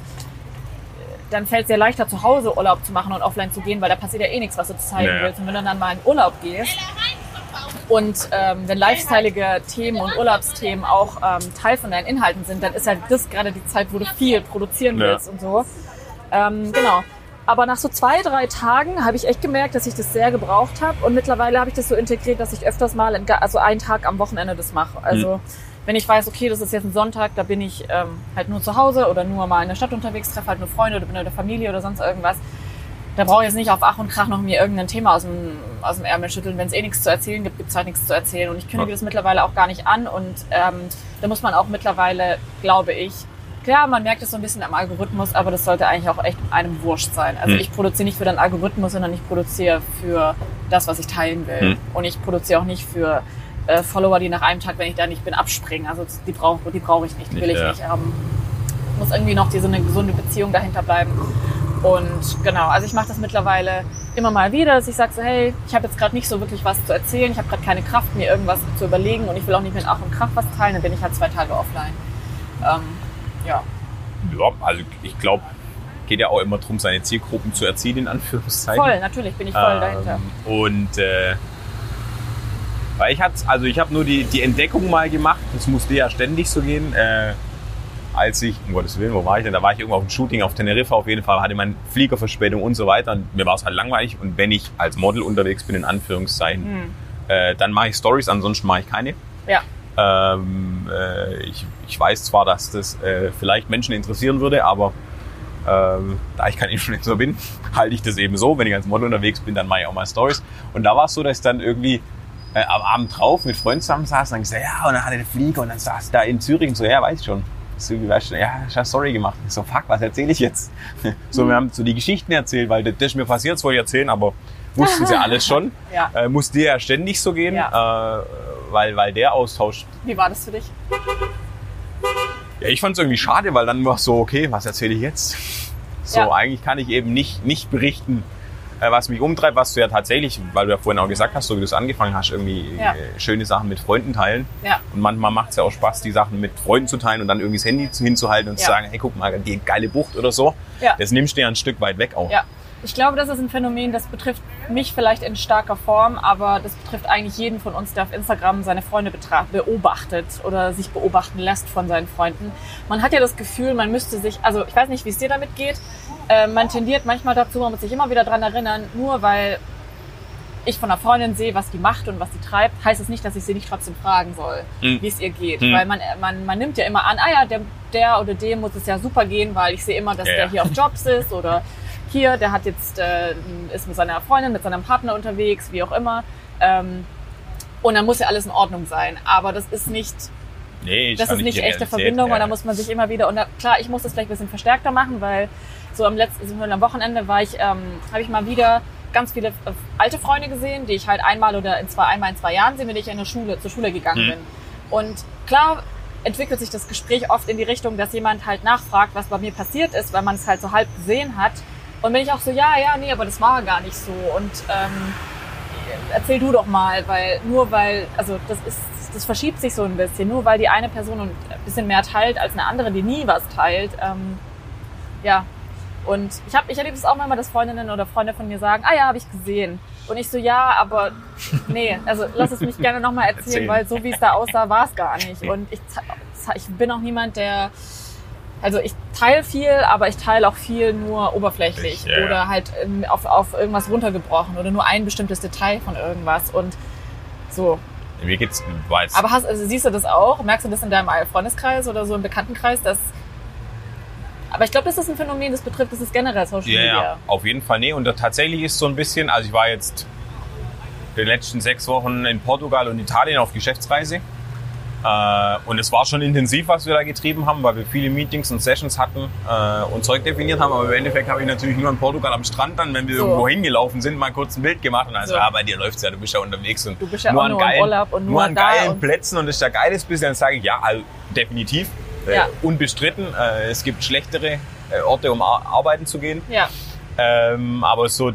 dann fällt es dir leichter, zu Hause Urlaub zu machen und offline zu gehen, weil da passiert ja eh nichts, was du zeigen ja. willst. Und wenn du dann mal in Urlaub gehst und ähm, wenn lifestyleige Themen und Urlaubsthemen auch ähm, Teil von deinen Inhalten sind, dann ist halt das gerade die Zeit, wo du viel produzieren Ja. willst und so. Ähm, genau. Aber nach so zwei, drei Tagen habe ich echt gemerkt, dass ich das sehr gebraucht habe. Und mittlerweile habe ich das so integriert, dass ich öfters mal, in, also einen Tag am Wochenende das mache. Also wenn ich weiß, okay, das ist jetzt ein Sonntag, da bin ich ähm, halt nur zu Hause oder nur mal in der Stadt unterwegs, treffe halt nur Freunde oder bin mit der Familie oder sonst irgendwas. Da brauche ich jetzt nicht auf Ach und Krach noch mir irgendein Thema aus dem, aus dem Ärmel schütteln. Wenn es eh nichts zu erzählen gibt, gibt es halt nichts zu erzählen. Und ich kündige Ja. das mittlerweile auch gar nicht an. Und ähm, da muss man auch mittlerweile, glaube ich, klar, man merkt es so ein bisschen am Algorithmus, aber das sollte eigentlich auch echt einem wurscht sein. Also Hm. ich produziere nicht für den Algorithmus, sondern ich produziere für das, was ich teilen will. Hm. Und ich produziere auch nicht für äh, Follower, die nach einem Tag, wenn ich da nicht bin, abspringen. Also die brauche die brauche ich nicht, die will ich ja. nicht haben. Muss irgendwie noch diese eine gesunde Beziehung dahinter bleiben. Und genau, also ich mache das mittlerweile immer mal wieder, dass ich sage so, hey, ich habe jetzt gerade nicht so wirklich was zu erzählen, ich habe gerade keine Kraft, mir irgendwas zu überlegen und ich will auch nicht mit Ach und Krach was teilen, dann bin ich halt zwei Tage offline. Ähm, ja, Ja, also ich glaube, geht ja auch immer darum, seine Zielgruppen zu erzielen, in Anführungszeichen. voll, natürlich bin ich voll dahinter. Ähm, und äh, weil ich hatte, also ich habe nur die, die Entdeckung mal gemacht, das musste ja ständig so gehen. Äh, als ich, um Gottes Willen, wo war ich denn? Da war ich irgendwo auf dem Shooting auf Teneriffa auf jeden Fall, hatte meine Fliegerverspätung und so weiter. Und mir war es halt langweilig. Und wenn ich als Model unterwegs bin, in Anführungszeichen, Hm. äh, dann mache ich Stories, ansonsten mache ich keine. Ja, Ähm, äh, ich, ich weiß zwar, dass das äh, vielleicht Menschen interessieren würde, aber ähm, da ich kein Influencer bin, halte ich das eben so. Wenn ich als Model unterwegs bin, dann mache ich auch mal Stories. Und da war es so, dass ich dann irgendwie äh, am Abend drauf mit Freunden zusammen saß und dann gesagt, ja, und dann hatte der Flieger und dann saß da in Zürich und so, ja, weiß ich schon. So, weißt du, ja, ich habe Story gemacht. Ich so, fuck, was erzähle ich jetzt? so, wir haben so die Geschichten erzählt, weil das, das ist mir passiert, das wollte ich erzählen, aber wussten sie alles schon. ja. Äh, muss dir ja ständig so gehen, Ja. äh, weil, weil der Austausch Wie war das für dich? ja, ich fand es irgendwie schade, weil dann war es so, okay, was erzähle ich jetzt? So, Ja. eigentlich kann ich eben nicht, nicht berichten, was mich umtreibt, was du ja tatsächlich, weil du ja vorhin auch gesagt hast, so wie du es angefangen hast, irgendwie Ja. äh, schöne Sachen mit Freunden teilen. Ja, Und manchmal macht es ja auch Spaß, die Sachen mit Freunden zu teilen und dann irgendwie das Handy zu- hinzuhalten und zu Ja. sagen, hey, guck mal, die geile Bucht oder so. Ja. Das nimmst du ja ein Stück weit weg auch. ja. Ich glaube, das ist ein Phänomen, das betrifft mich vielleicht in starker Form, aber das betrifft eigentlich jeden von uns, der auf Instagram seine Freunde beobachtet oder sich beobachten lässt von seinen Freunden. Man hat ja das Gefühl, man müsste sich, also ich weiß nicht, wie es dir damit geht, äh, man tendiert manchmal dazu, man muss sich immer wieder dran erinnern, nur weil ich von einer Freundin sehe, was die macht und was die treibt, heißt es nicht, dass ich sie nicht trotzdem fragen soll, Mhm. wie es ihr geht. Mhm. Weil man, man, man nimmt ja immer an, ah ja, der, der oder dem muss es ja super gehen, weil ich sehe immer, dass Ja, der ja. hier auf Jobs ist oder hier, der hat jetzt, äh, ist mit seiner Freundin, mit seinem Partner unterwegs, wie auch immer. Ähm, und dann muss ja alles in Ordnung sein. Aber das ist nicht, Nee, das ist nicht echte Verbindung ja. und da muss man sich immer wieder und da, klar, ich muss das vielleicht ein bisschen verstärkter machen, weil so am letzten, so am Wochenende war ich, ähm, habe ich mal wieder ganz viele äh, alte Freunde gesehen, die ich halt einmal oder in zwei, einmal in zwei Jahren sehe, mit denen ich in der Schule, zur Schule gegangen Mhm. bin. Und klar entwickelt sich das Gespräch oft in die Richtung, dass jemand halt nachfragt, was bei mir passiert ist, weil man es halt so halb gesehen hat. Und bin ich auch so, ja, ja, nee, aber das war gar nicht so. Und ähm, erzähl du doch mal, weil nur weil, also das ist, das verschiebt sich so ein bisschen, nur weil die eine Person ein bisschen mehr teilt als eine andere, die nie was teilt. Ähm, ja. Und ich habe, ich erlebe es auch manchmal, dass Freundinnen oder Freunde von mir sagen, ah ja, habe ich gesehen. Und ich so, ja, aber nee, also lass es mich gerne nochmal erzählen, Erzählen. weil so wie es da aussah, war es gar nicht. Und ich, ich bin auch niemand, der, also ich teile viel, aber ich teile auch viel nur oberflächlich Ich, ja. oder halt auf, auf irgendwas runtergebrochen oder nur ein bestimmtes Detail von irgendwas und so. Mir geht's, jetzt, Aber hast, also siehst du das auch? Merkst du das in deinem Freundeskreis oder so im Bekanntenkreis, dass aber ich glaube, das ist ein Phänomen, das betrifft, das ist generell Social Ja, Media. ja, auf jeden Fall. Nee, und tatsächlich ist so ein bisschen, also ich war jetzt in den letzten sechs Wochen in Portugal und Italien auf Geschäftsreise. Äh, und es war schon intensiv, was wir da getrieben haben, weil wir viele Meetings und Sessions hatten äh, und Zeug definiert haben. Aber im Endeffekt habe ich natürlich nur in Portugal am Strand dann, wenn wir So. irgendwo hingelaufen sind, mal kurz ein Bild gemacht und also, So. ah, bei dir läuft's ja, du bist ja unterwegs und Du bist ja nur auch an nur im geilen, Urlaub und nur an geilen Plätzen und ist ja geiles bisschen, dann sage ich, ja, also, definitiv. Äh, Ja. unbestritten. Äh, es gibt schlechtere äh, Orte, um ar arbeiten zu gehen. Ja, Ähm, aber so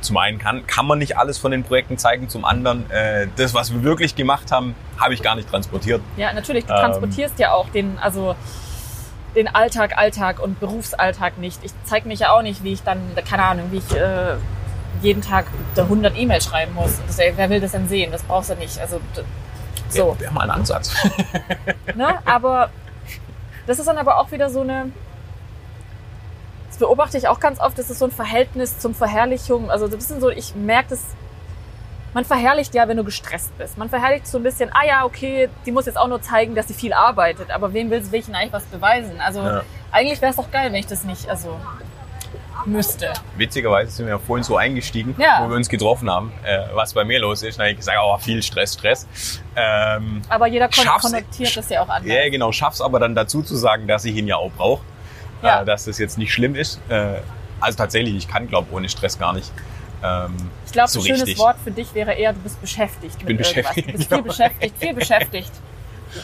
zum einen kann, kann man nicht alles von den Projekten zeigen, zum anderen, äh, das, was wir wirklich gemacht haben, habe ich gar nicht transportiert. Ja, natürlich, du Ähm. transportierst ja auch den, also den Alltag, Alltag und Berufsalltag nicht. Ich zeige mich ja auch nicht, wie ich dann, keine Ahnung, wie ich äh, jeden Tag 100 E-Mails schreiben muss. Das, wer will das denn sehen? Das brauchst du nicht. Also so. Wäre mal ein Ansatz. Ne? Aber das ist dann aber auch wieder so eine. Das beobachte ich auch ganz oft, das ist so ein Verhältnis zum Verherrlichung. Also so ein bisschen so, ich merke das. Man verherrlicht ja, wenn du gestresst bist. Man verherrlicht so ein bisschen, ah ja, okay, die muss jetzt auch nur zeigen, dass sie viel arbeitet. Aber wem will, ich denn eigentlich was beweisen? Also Ja. eigentlich wäre es doch geil, wenn ich das nicht, also müsste. Witzigerweise sind wir ja vorhin so eingestiegen, Ja. wo wir uns getroffen haben, äh, was bei mir los ist. Dann habe ich gesagt, oh, viel Stress, Stress. Ähm, Aber jeder kon konnotiert das ja auch anders. Ja, genau. Schaff's aber dann dazu zu sagen, dass ich ihn ja auch brauche. Ja. Äh, dass das jetzt nicht schlimm ist. Äh, also tatsächlich, ich kann, glaube ohne Stress gar nicht. Ähm, Ich glaube, so ein schönes richtig. Wort für dich wäre eher, du bist beschäftigt. Ich bin beschäftigt, Du bist viel beschäftigt, viel beschäftigt.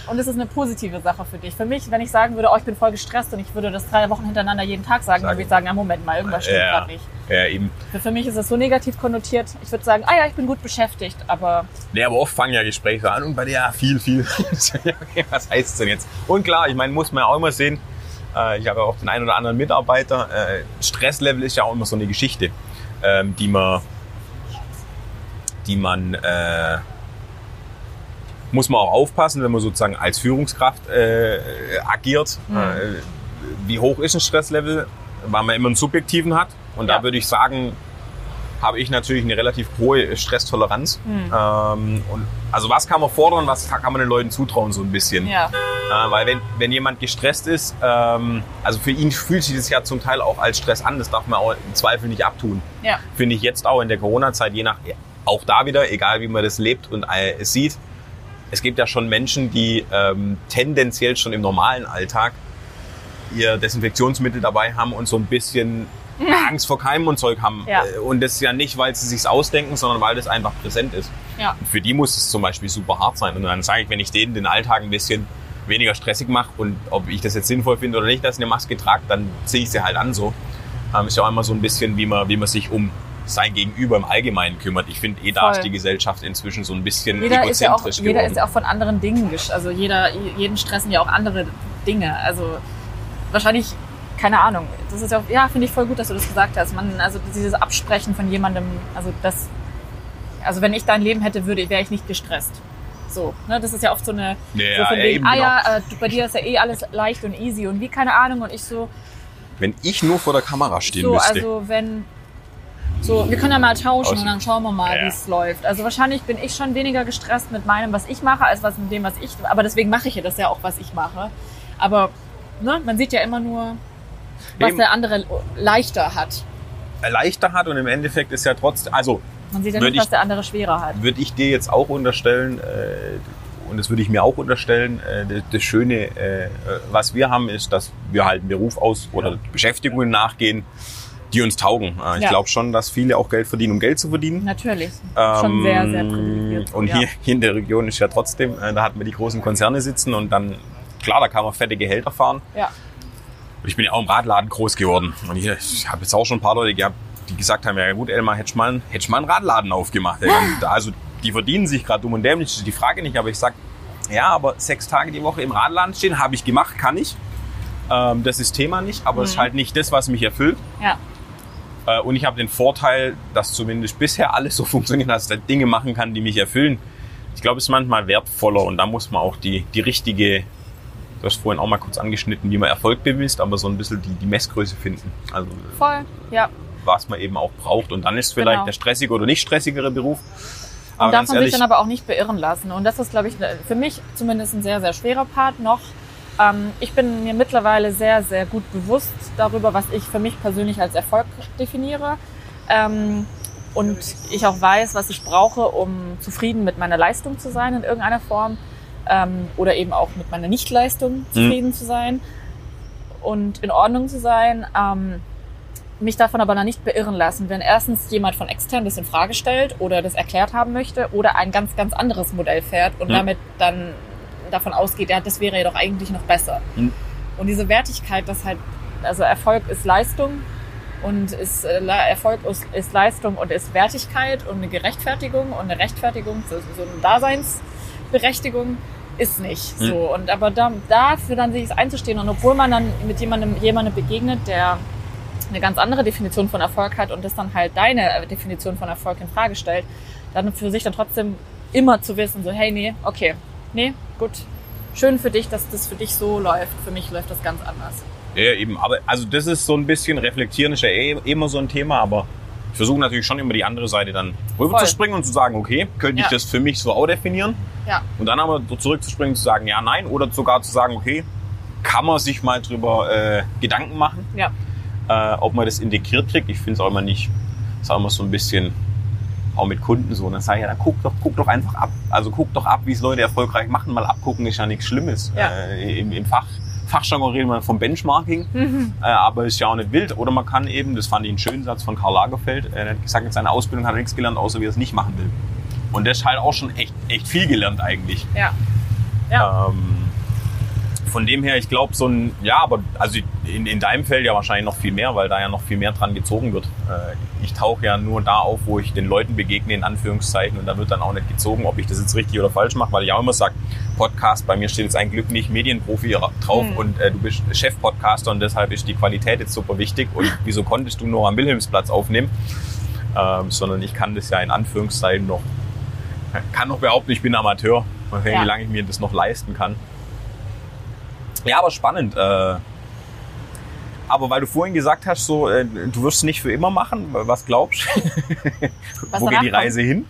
Und es ist eine positive Sache für dich. Für mich, wenn ich sagen würde, oh, ich bin voll gestresst und ich würde das drei Wochen hintereinander jeden Tag sagen, dann Sagen. würde ich sagen, ja, Moment mal, irgendwas stimmt Ja. gerade nicht. ja, eben. Für, für mich ist es so negativ konnotiert. Ich würde sagen, ah ja, ich bin gut beschäftigt, aber Nee, aber oft fangen ja Gespräche an und bei dir ja viel, viel. Was heißt denn jetzt? Und klar, ich meine, muss man ja auch immer sehen, äh, ich habe ja auch den einen oder anderen Mitarbeiter. Äh, Stresslevel ist ja auch immer so eine Geschichte, ähm, die man, die man, äh, muss man auch aufpassen, wenn man sozusagen als Führungskraft äh, agiert. Mhm. Äh, wie hoch ist ein Stresslevel? Weil man immer einen subjektiven hat. Und Ja. da würde ich sagen, habe ich natürlich eine relativ hohe Stresstoleranz. Hm. Ähm, und also was kann man fordern, was kann man den Leuten zutrauen so ein bisschen? ja, Äh, weil wenn, wenn jemand gestresst ist, ähm, also für ihn fühlt sich das ja zum Teil auch als Stress an, das darf man auch im Zweifel nicht abtun. ja, Finde ich jetzt auch in der Corona-Zeit, je nach, auch da wieder, egal wie man das lebt und äh, es sieht, es gibt ja schon Menschen, die ähm, tendenziell schon im normalen Alltag ihr Desinfektionsmittel dabei haben und so ein bisschen Angst vor Keimen und Zeug haben. Ja. Äh, Und das ist ja nicht, weil sie sich's ausdenken, sondern weil das einfach präsent ist. ja. Und für die muss es zum Beispiel super hart sein. Und dann sage ich, wenn ich denen den Alltag ein bisschen weniger stressig mache und ob ich das jetzt sinnvoll finde oder nicht, dass ich eine Maske trage, dann ziehe ich sie halt an so. Ähm, ist ja auch immer so ein bisschen, wie man, wie man sich um sein Gegenüber im Allgemeinen kümmert. Ich finde eh, da ist die Gesellschaft inzwischen so ein bisschen Jeder ist ja auch, egozentrisch jeder geworden. ist ja auch von anderen Dingen, also jeder, jeden stressen ja auch andere Dinge. Also wahrscheinlich, keine Ahnung. Das ist ja, auch- ja, finde ich voll gut, dass du das gesagt hast. Man, also dieses Absprechen von jemandem, also das, also wenn ich dein Leben hätte, würde, wäre ich nicht gestresst. So, ne, das ist ja oft so eine, Ja, so von ja, wegen, ah genau. ja, äh, bei dir ist ja eh alles leicht und easy und wie, keine Ahnung, und ich so, Wenn ich nur vor der Kamera stehen so, müsste. also wenn, so, wir können ja mal tauschen Aus- und dann schauen wir mal, Ja. wie es läuft. Also wahrscheinlich bin ich schon weniger gestresst mit meinem, was ich mache, als was mit dem, was ich, aber deswegen mache ich ja das ja auch, was ich mache. Aber, ne, man sieht ja immer nur, was Eben. der andere leichter hat. leichter hat und im Endeffekt ist ja trotzdem, also Man sieht ja nicht, was der andere schwerer hat. würde ich dir jetzt auch unterstellen, äh, und das würde ich mir auch unterstellen, äh, das, das Schöne, äh, was wir haben, ist, dass wir halt einen Beruf aus oder Beschäftigungen nachgehen, die uns taugen. Äh, ich Ja. glaube schon, dass viele auch Geld verdienen, um Geld zu verdienen. Natürlich. Schon sehr, sehr Ähm, privilegiert. Und ja. hier, hier in der Region ist ja trotzdem, äh, da hatten wir die großen Konzerne sitzen und dann, klar, da kann man fette Gehälter fahren. Ja. Ich bin ja auch im Radladen groß geworden. Und ich, ich habe jetzt auch schon ein paar Leute gehabt, die gesagt haben, ja gut, Elmar, hättest du mal, hättest mal einen Radladen aufgemacht. Also die verdienen sich gerade dumm und dämlich, das ist die Frage nicht. Aber ich sag, ja, aber sechs Tage die Woche im Radladen stehen, habe ich gemacht, kann ich. Ähm, das ist Thema nicht, aber es ist Mhm. halt nicht das, was mich erfüllt. Ja. Äh, und ich habe den Vorteil, dass zumindest bisher alles so funktioniert, dass ich Dinge machen kann, die mich erfüllen. Ich glaube, es ist manchmal wertvoller und da muss man auch die, die richtige, du hast vorhin auch mal kurz angeschnitten, wie man Erfolg bemisst, aber so ein bisschen die, die Messgröße finden. Also Voll. Ja. was man eben auch braucht. Und dann ist vielleicht Genau. der stressigere oder nicht stressigere Beruf. Und Aber darf man sich dann aber auch nicht beirren lassen. Und das ist, glaube ich, für mich zumindest ein sehr, sehr schwerer Part noch. Ähm, ich bin mir mittlerweile sehr, sehr gut bewusst darüber, was ich für mich persönlich als Erfolg definiere. Ähm, und ich auch weiß, was ich brauche, um zufrieden mit meiner Leistung zu sein in irgendeiner Form. Ähm, oder eben auch mit meiner Nichtleistung zufrieden zu sein und in Ordnung zu sein. Ähm, mich davon aber noch nicht beirren lassen, wenn erstens jemand von extern das in Frage stellt oder das erklärt haben möchte oder ein ganz, ganz anderes Modell fährt und Ja. damit dann davon ausgeht, ja, das wäre ja doch eigentlich noch besser. Mhm. Und diese Wertigkeit, dass halt, also Erfolg ist Leistung und ist äh, Erfolg ist, ist Leistung und ist Wertigkeit und eine Gerechtfertigung und eine Rechtfertigung, so, so eine Daseinsberechtigung ist nicht Hm. so. Und aber da, dafür dann sich einzustehen und obwohl man dann mit jemandem, jemandem begegnet, der eine ganz andere Definition von Erfolg hat und das dann halt deine äh, Definition von Erfolg in Frage stellt, dann für sich dann trotzdem immer zu wissen, so, hey, nee, okay, nee, gut, schön für dich, dass das für dich so läuft. Für mich läuft das ganz anders. Ja, eben. Aber also das ist so ein bisschen reflektieren ist ja eh immer so ein Thema, aber ich versuche natürlich schon immer die andere Seite dann rüber zu springen und zu sagen, okay, könnte ich Ja. das für mich so auch definieren? Ja, Und dann aber zurückzuspringen und zu sagen, ja, nein, oder sogar zu sagen, okay, kann man sich mal drüber äh, Gedanken machen, ja, äh, ob man das integriert kriegt. Ich finde es auch immer nicht, ist auch immer so ein bisschen auch mit Kunden so. Und dann sage ich, ja, dann guck doch, guck doch einfach ab. Also guck doch ab, wie es Leute erfolgreich machen. Mal abgucken ist ja nichts Schlimmes. Ja. Äh, Im, im Fach, Fachjargon reden wir vom Benchmarking, äh, aber ist ja auch nicht wild. Oder man kann eben, das fand ich einen schönen Satz von Karl Lagerfeld, er hat gesagt, in seiner Ausbildung hat er nichts gelernt, außer wie er es nicht machen will. Und das ist halt auch schon echt, echt viel gelernt eigentlich. ja. Ja, Ähm, von dem her, ich glaube, so ein, ja, aber also in, in deinem Feld ja wahrscheinlich noch viel mehr, weil da ja noch viel mehr dran gezogen wird. Äh, ich tauche ja nur da auf, wo ich den Leuten begegne, in Anführungszeichen, und da wird dann auch nicht gezogen, ob ich das jetzt richtig oder falsch mache, weil ich auch immer sage, Podcast, bei mir steht jetzt ein Glück nicht Medienprofi ra- drauf Hm. und äh, du bist Chef-Podcaster und deshalb ist die Qualität jetzt super wichtig und wieso konntest du nur am Wilhelmsplatz aufnehmen? Ähm, sondern ich kann das ja in Anführungszeichen noch, kann noch behaupten, ich bin Amateur. Mal sehen, Ja. wie lange ich mir das noch leisten kann. Ja, aber spannend. Äh, aber weil du vorhin gesagt hast, so, äh, du wirst es nicht für immer machen, was glaubst du? Was Wo geht die Reise hin?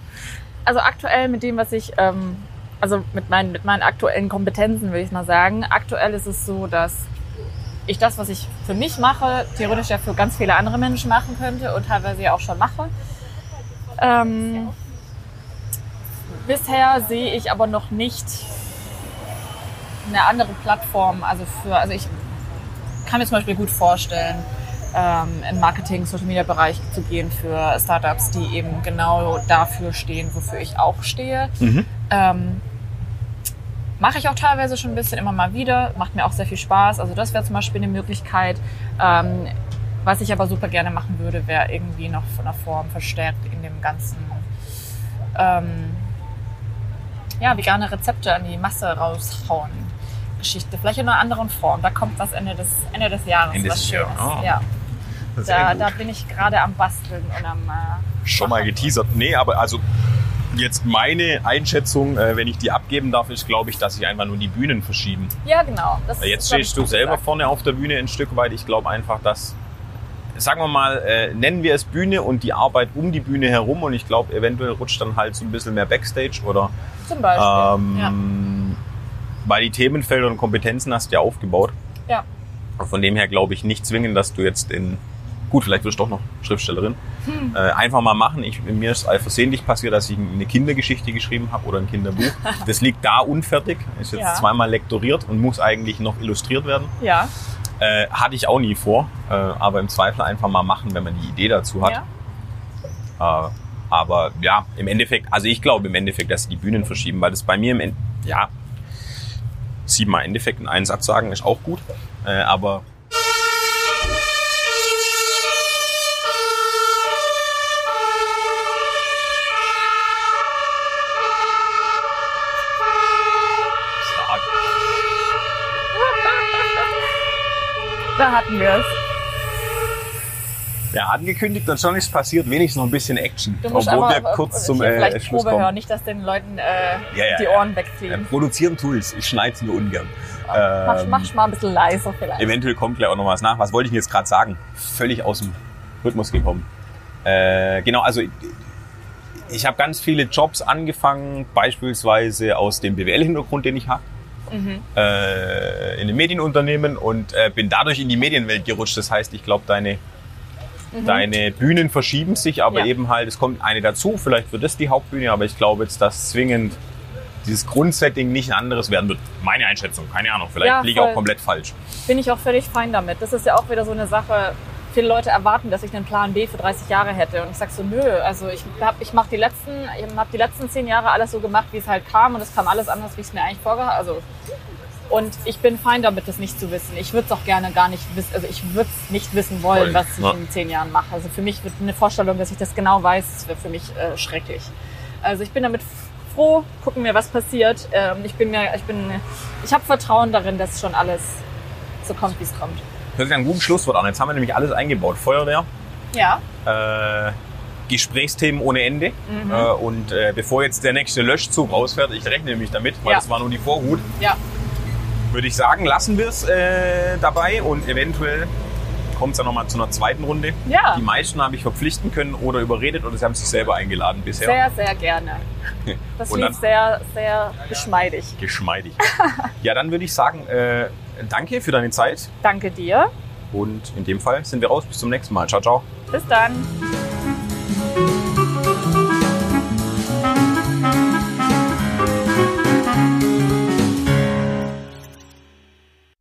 also aktuell mit dem, was ich, ähm, also mit meinen, mit meinen aktuellen Kompetenzen würde ich mal sagen, aktuell ist es so, dass ich das, was ich für mich mache, theoretisch ja für ganz viele andere Menschen machen könnte und teilweise ja auch schon mache. Ähm, bisher sehe ich aber noch nicht eine andere Plattform, also für, also ich kann mir zum Beispiel gut vorstellen, ähm, im Marketing, Social Media Bereich zu gehen für Startups, die eben genau dafür stehen, wofür ich auch stehe. Ähm, Mache ich auch teilweise schon ein bisschen immer mal wieder, macht mir auch sehr viel Spaß. Also das wäre zum Beispiel eine Möglichkeit. Ähm, was ich aber super gerne machen würde, wäre irgendwie noch von der Form verstärkt in dem ganzen ähm, ja, vegane Rezepte an die Masse raushauen. Geschichte. Vielleicht in einer anderen Form. Da kommt was Ende des, Ende des Jahres. Ende des. Jahres. Oh. Ja. Da, da bin ich gerade am Basteln und am äh, Schon mal geteasert. Nee, aber also jetzt meine Einschätzung, äh, wenn ich die abgeben darf, ist, glaube ich, dass sich einfach nur die Bühnen verschieben. Ja, genau. Das Jetzt stehst ich, du selber gesagt. vorne auf der Bühne ein Stück weit. Ich glaube einfach, dass, sagen wir mal, äh, nennen wir es Bühne und die Arbeit um die Bühne herum und ich glaube, eventuell rutscht dann halt so ein bisschen mehr Backstage oder Zum Beispiel. ähm, weil die Themenfelder und Kompetenzen hast du ja aufgebaut. ja. Von dem her glaube ich nicht zwingend, dass du jetzt in gut, vielleicht wirst du doch noch Schriftstellerin. Hm. Äh, einfach mal machen. Ich, mir ist versehentlich passiert, dass ich eine Kindergeschichte geschrieben habe oder ein Kinderbuch. Das liegt da unfertig, ist jetzt Ja. zweimal lektoriert und muss eigentlich noch illustriert werden. Ja. Äh, hatte ich auch nie vor, äh, aber im Zweifel einfach mal machen, wenn man die Idee dazu hat. ja. Äh, aber ja, im Endeffekt, also ich glaube im Endeffekt, dass sie die Bühnen verschieben, weil das bei mir im End ja, siebenmal Endeffekt in einen Satz sagen ist auch gut, äh, aber. Da hatten wir es. Ja, angekündigt und schon ist passiert, wenigstens noch ein bisschen Action. Du musst obwohl wir kurz zum hier äh, vielleicht Schluss Probe kommen. hören, nicht, dass den Leuten äh, Ja, ja, die. Ohren Ja, wegfliegen. produzieren Tools, ich schneide es nur ungern. mach, Ähm, mach mal ein bisschen leiser vielleicht. Eventuell kommt gleich auch noch was nach. Was wollte ich denn jetzt gerade sagen? Völlig aus dem Rhythmus gekommen. Äh, genau, also ich, ich habe ganz viele Jobs angefangen, beispielsweise aus dem BWL-Hintergrund, den ich habe. Mhm. Äh, in einem Medienunternehmen und äh, bin dadurch in die Medienwelt gerutscht. Das heißt, ich glaube, deine, deine Bühnen verschieben sich, aber Mhm. Ja. eben halt, es kommt eine dazu, vielleicht wird das die Hauptbühne, aber ich glaube jetzt, dass zwingend dieses Grundsetting nicht ein anderes werden wird. Meine Einschätzung, keine Ahnung, vielleicht Ja, liege ich auch komplett falsch. Bin ich auch völlig fein damit. Das ist ja auch wieder so eine Sache. Viele Leute erwarten, dass ich einen Plan B für 30 Jahre hätte. Und ich sag so, nö. Also ich hab, ich mach die letzten, ich habe die letzten zehn Jahre alles so gemacht, wie es halt kam. Und es kam alles anders, wie ich es mir eigentlich vorgehabt Also Und ich bin fein damit, das nicht zu wissen. Ich würde es auch gerne gar nicht wissen, also ich würde es nicht wissen wollen, Voll, was ich ja. in zehn Jahren mache. Also für mich wird eine Vorstellung, dass ich das genau weiß, wäre für mich äh, schrecklich. Also ich bin damit froh, gucken wir, was passiert. Ähm, ich bin mir, ich bin, ich habe Vertrauen darin, dass schon alles so kommt, wie es kommt. Hört sich ein gutes Schlusswort an. Jetzt haben wir nämlich alles eingebaut. Feuerwehr, Ja. äh, Gesprächsthemen ohne Ende. Mhm. Äh, und äh, bevor jetzt der nächste Löschzug rausfährt, ich rechne nämlich damit, weil Ja. das war nur die Vorhut, Ja. Würde ich sagen, lassen wir es äh, dabei und eventuell kommt es dann nochmal zu einer zweiten Runde. Ja. Die meisten habe ich verpflichten können oder überredet oder sie haben sich selber eingeladen bisher. Sehr, sehr gerne. Das lief sehr, sehr geschmeidig. Geschmeidig. ja, dann würde ich sagen, äh, danke für deine Zeit Danke dir. und in dem Fall sind wir raus. Bis zum nächsten Mal. Ciao, ciao. Bis dann.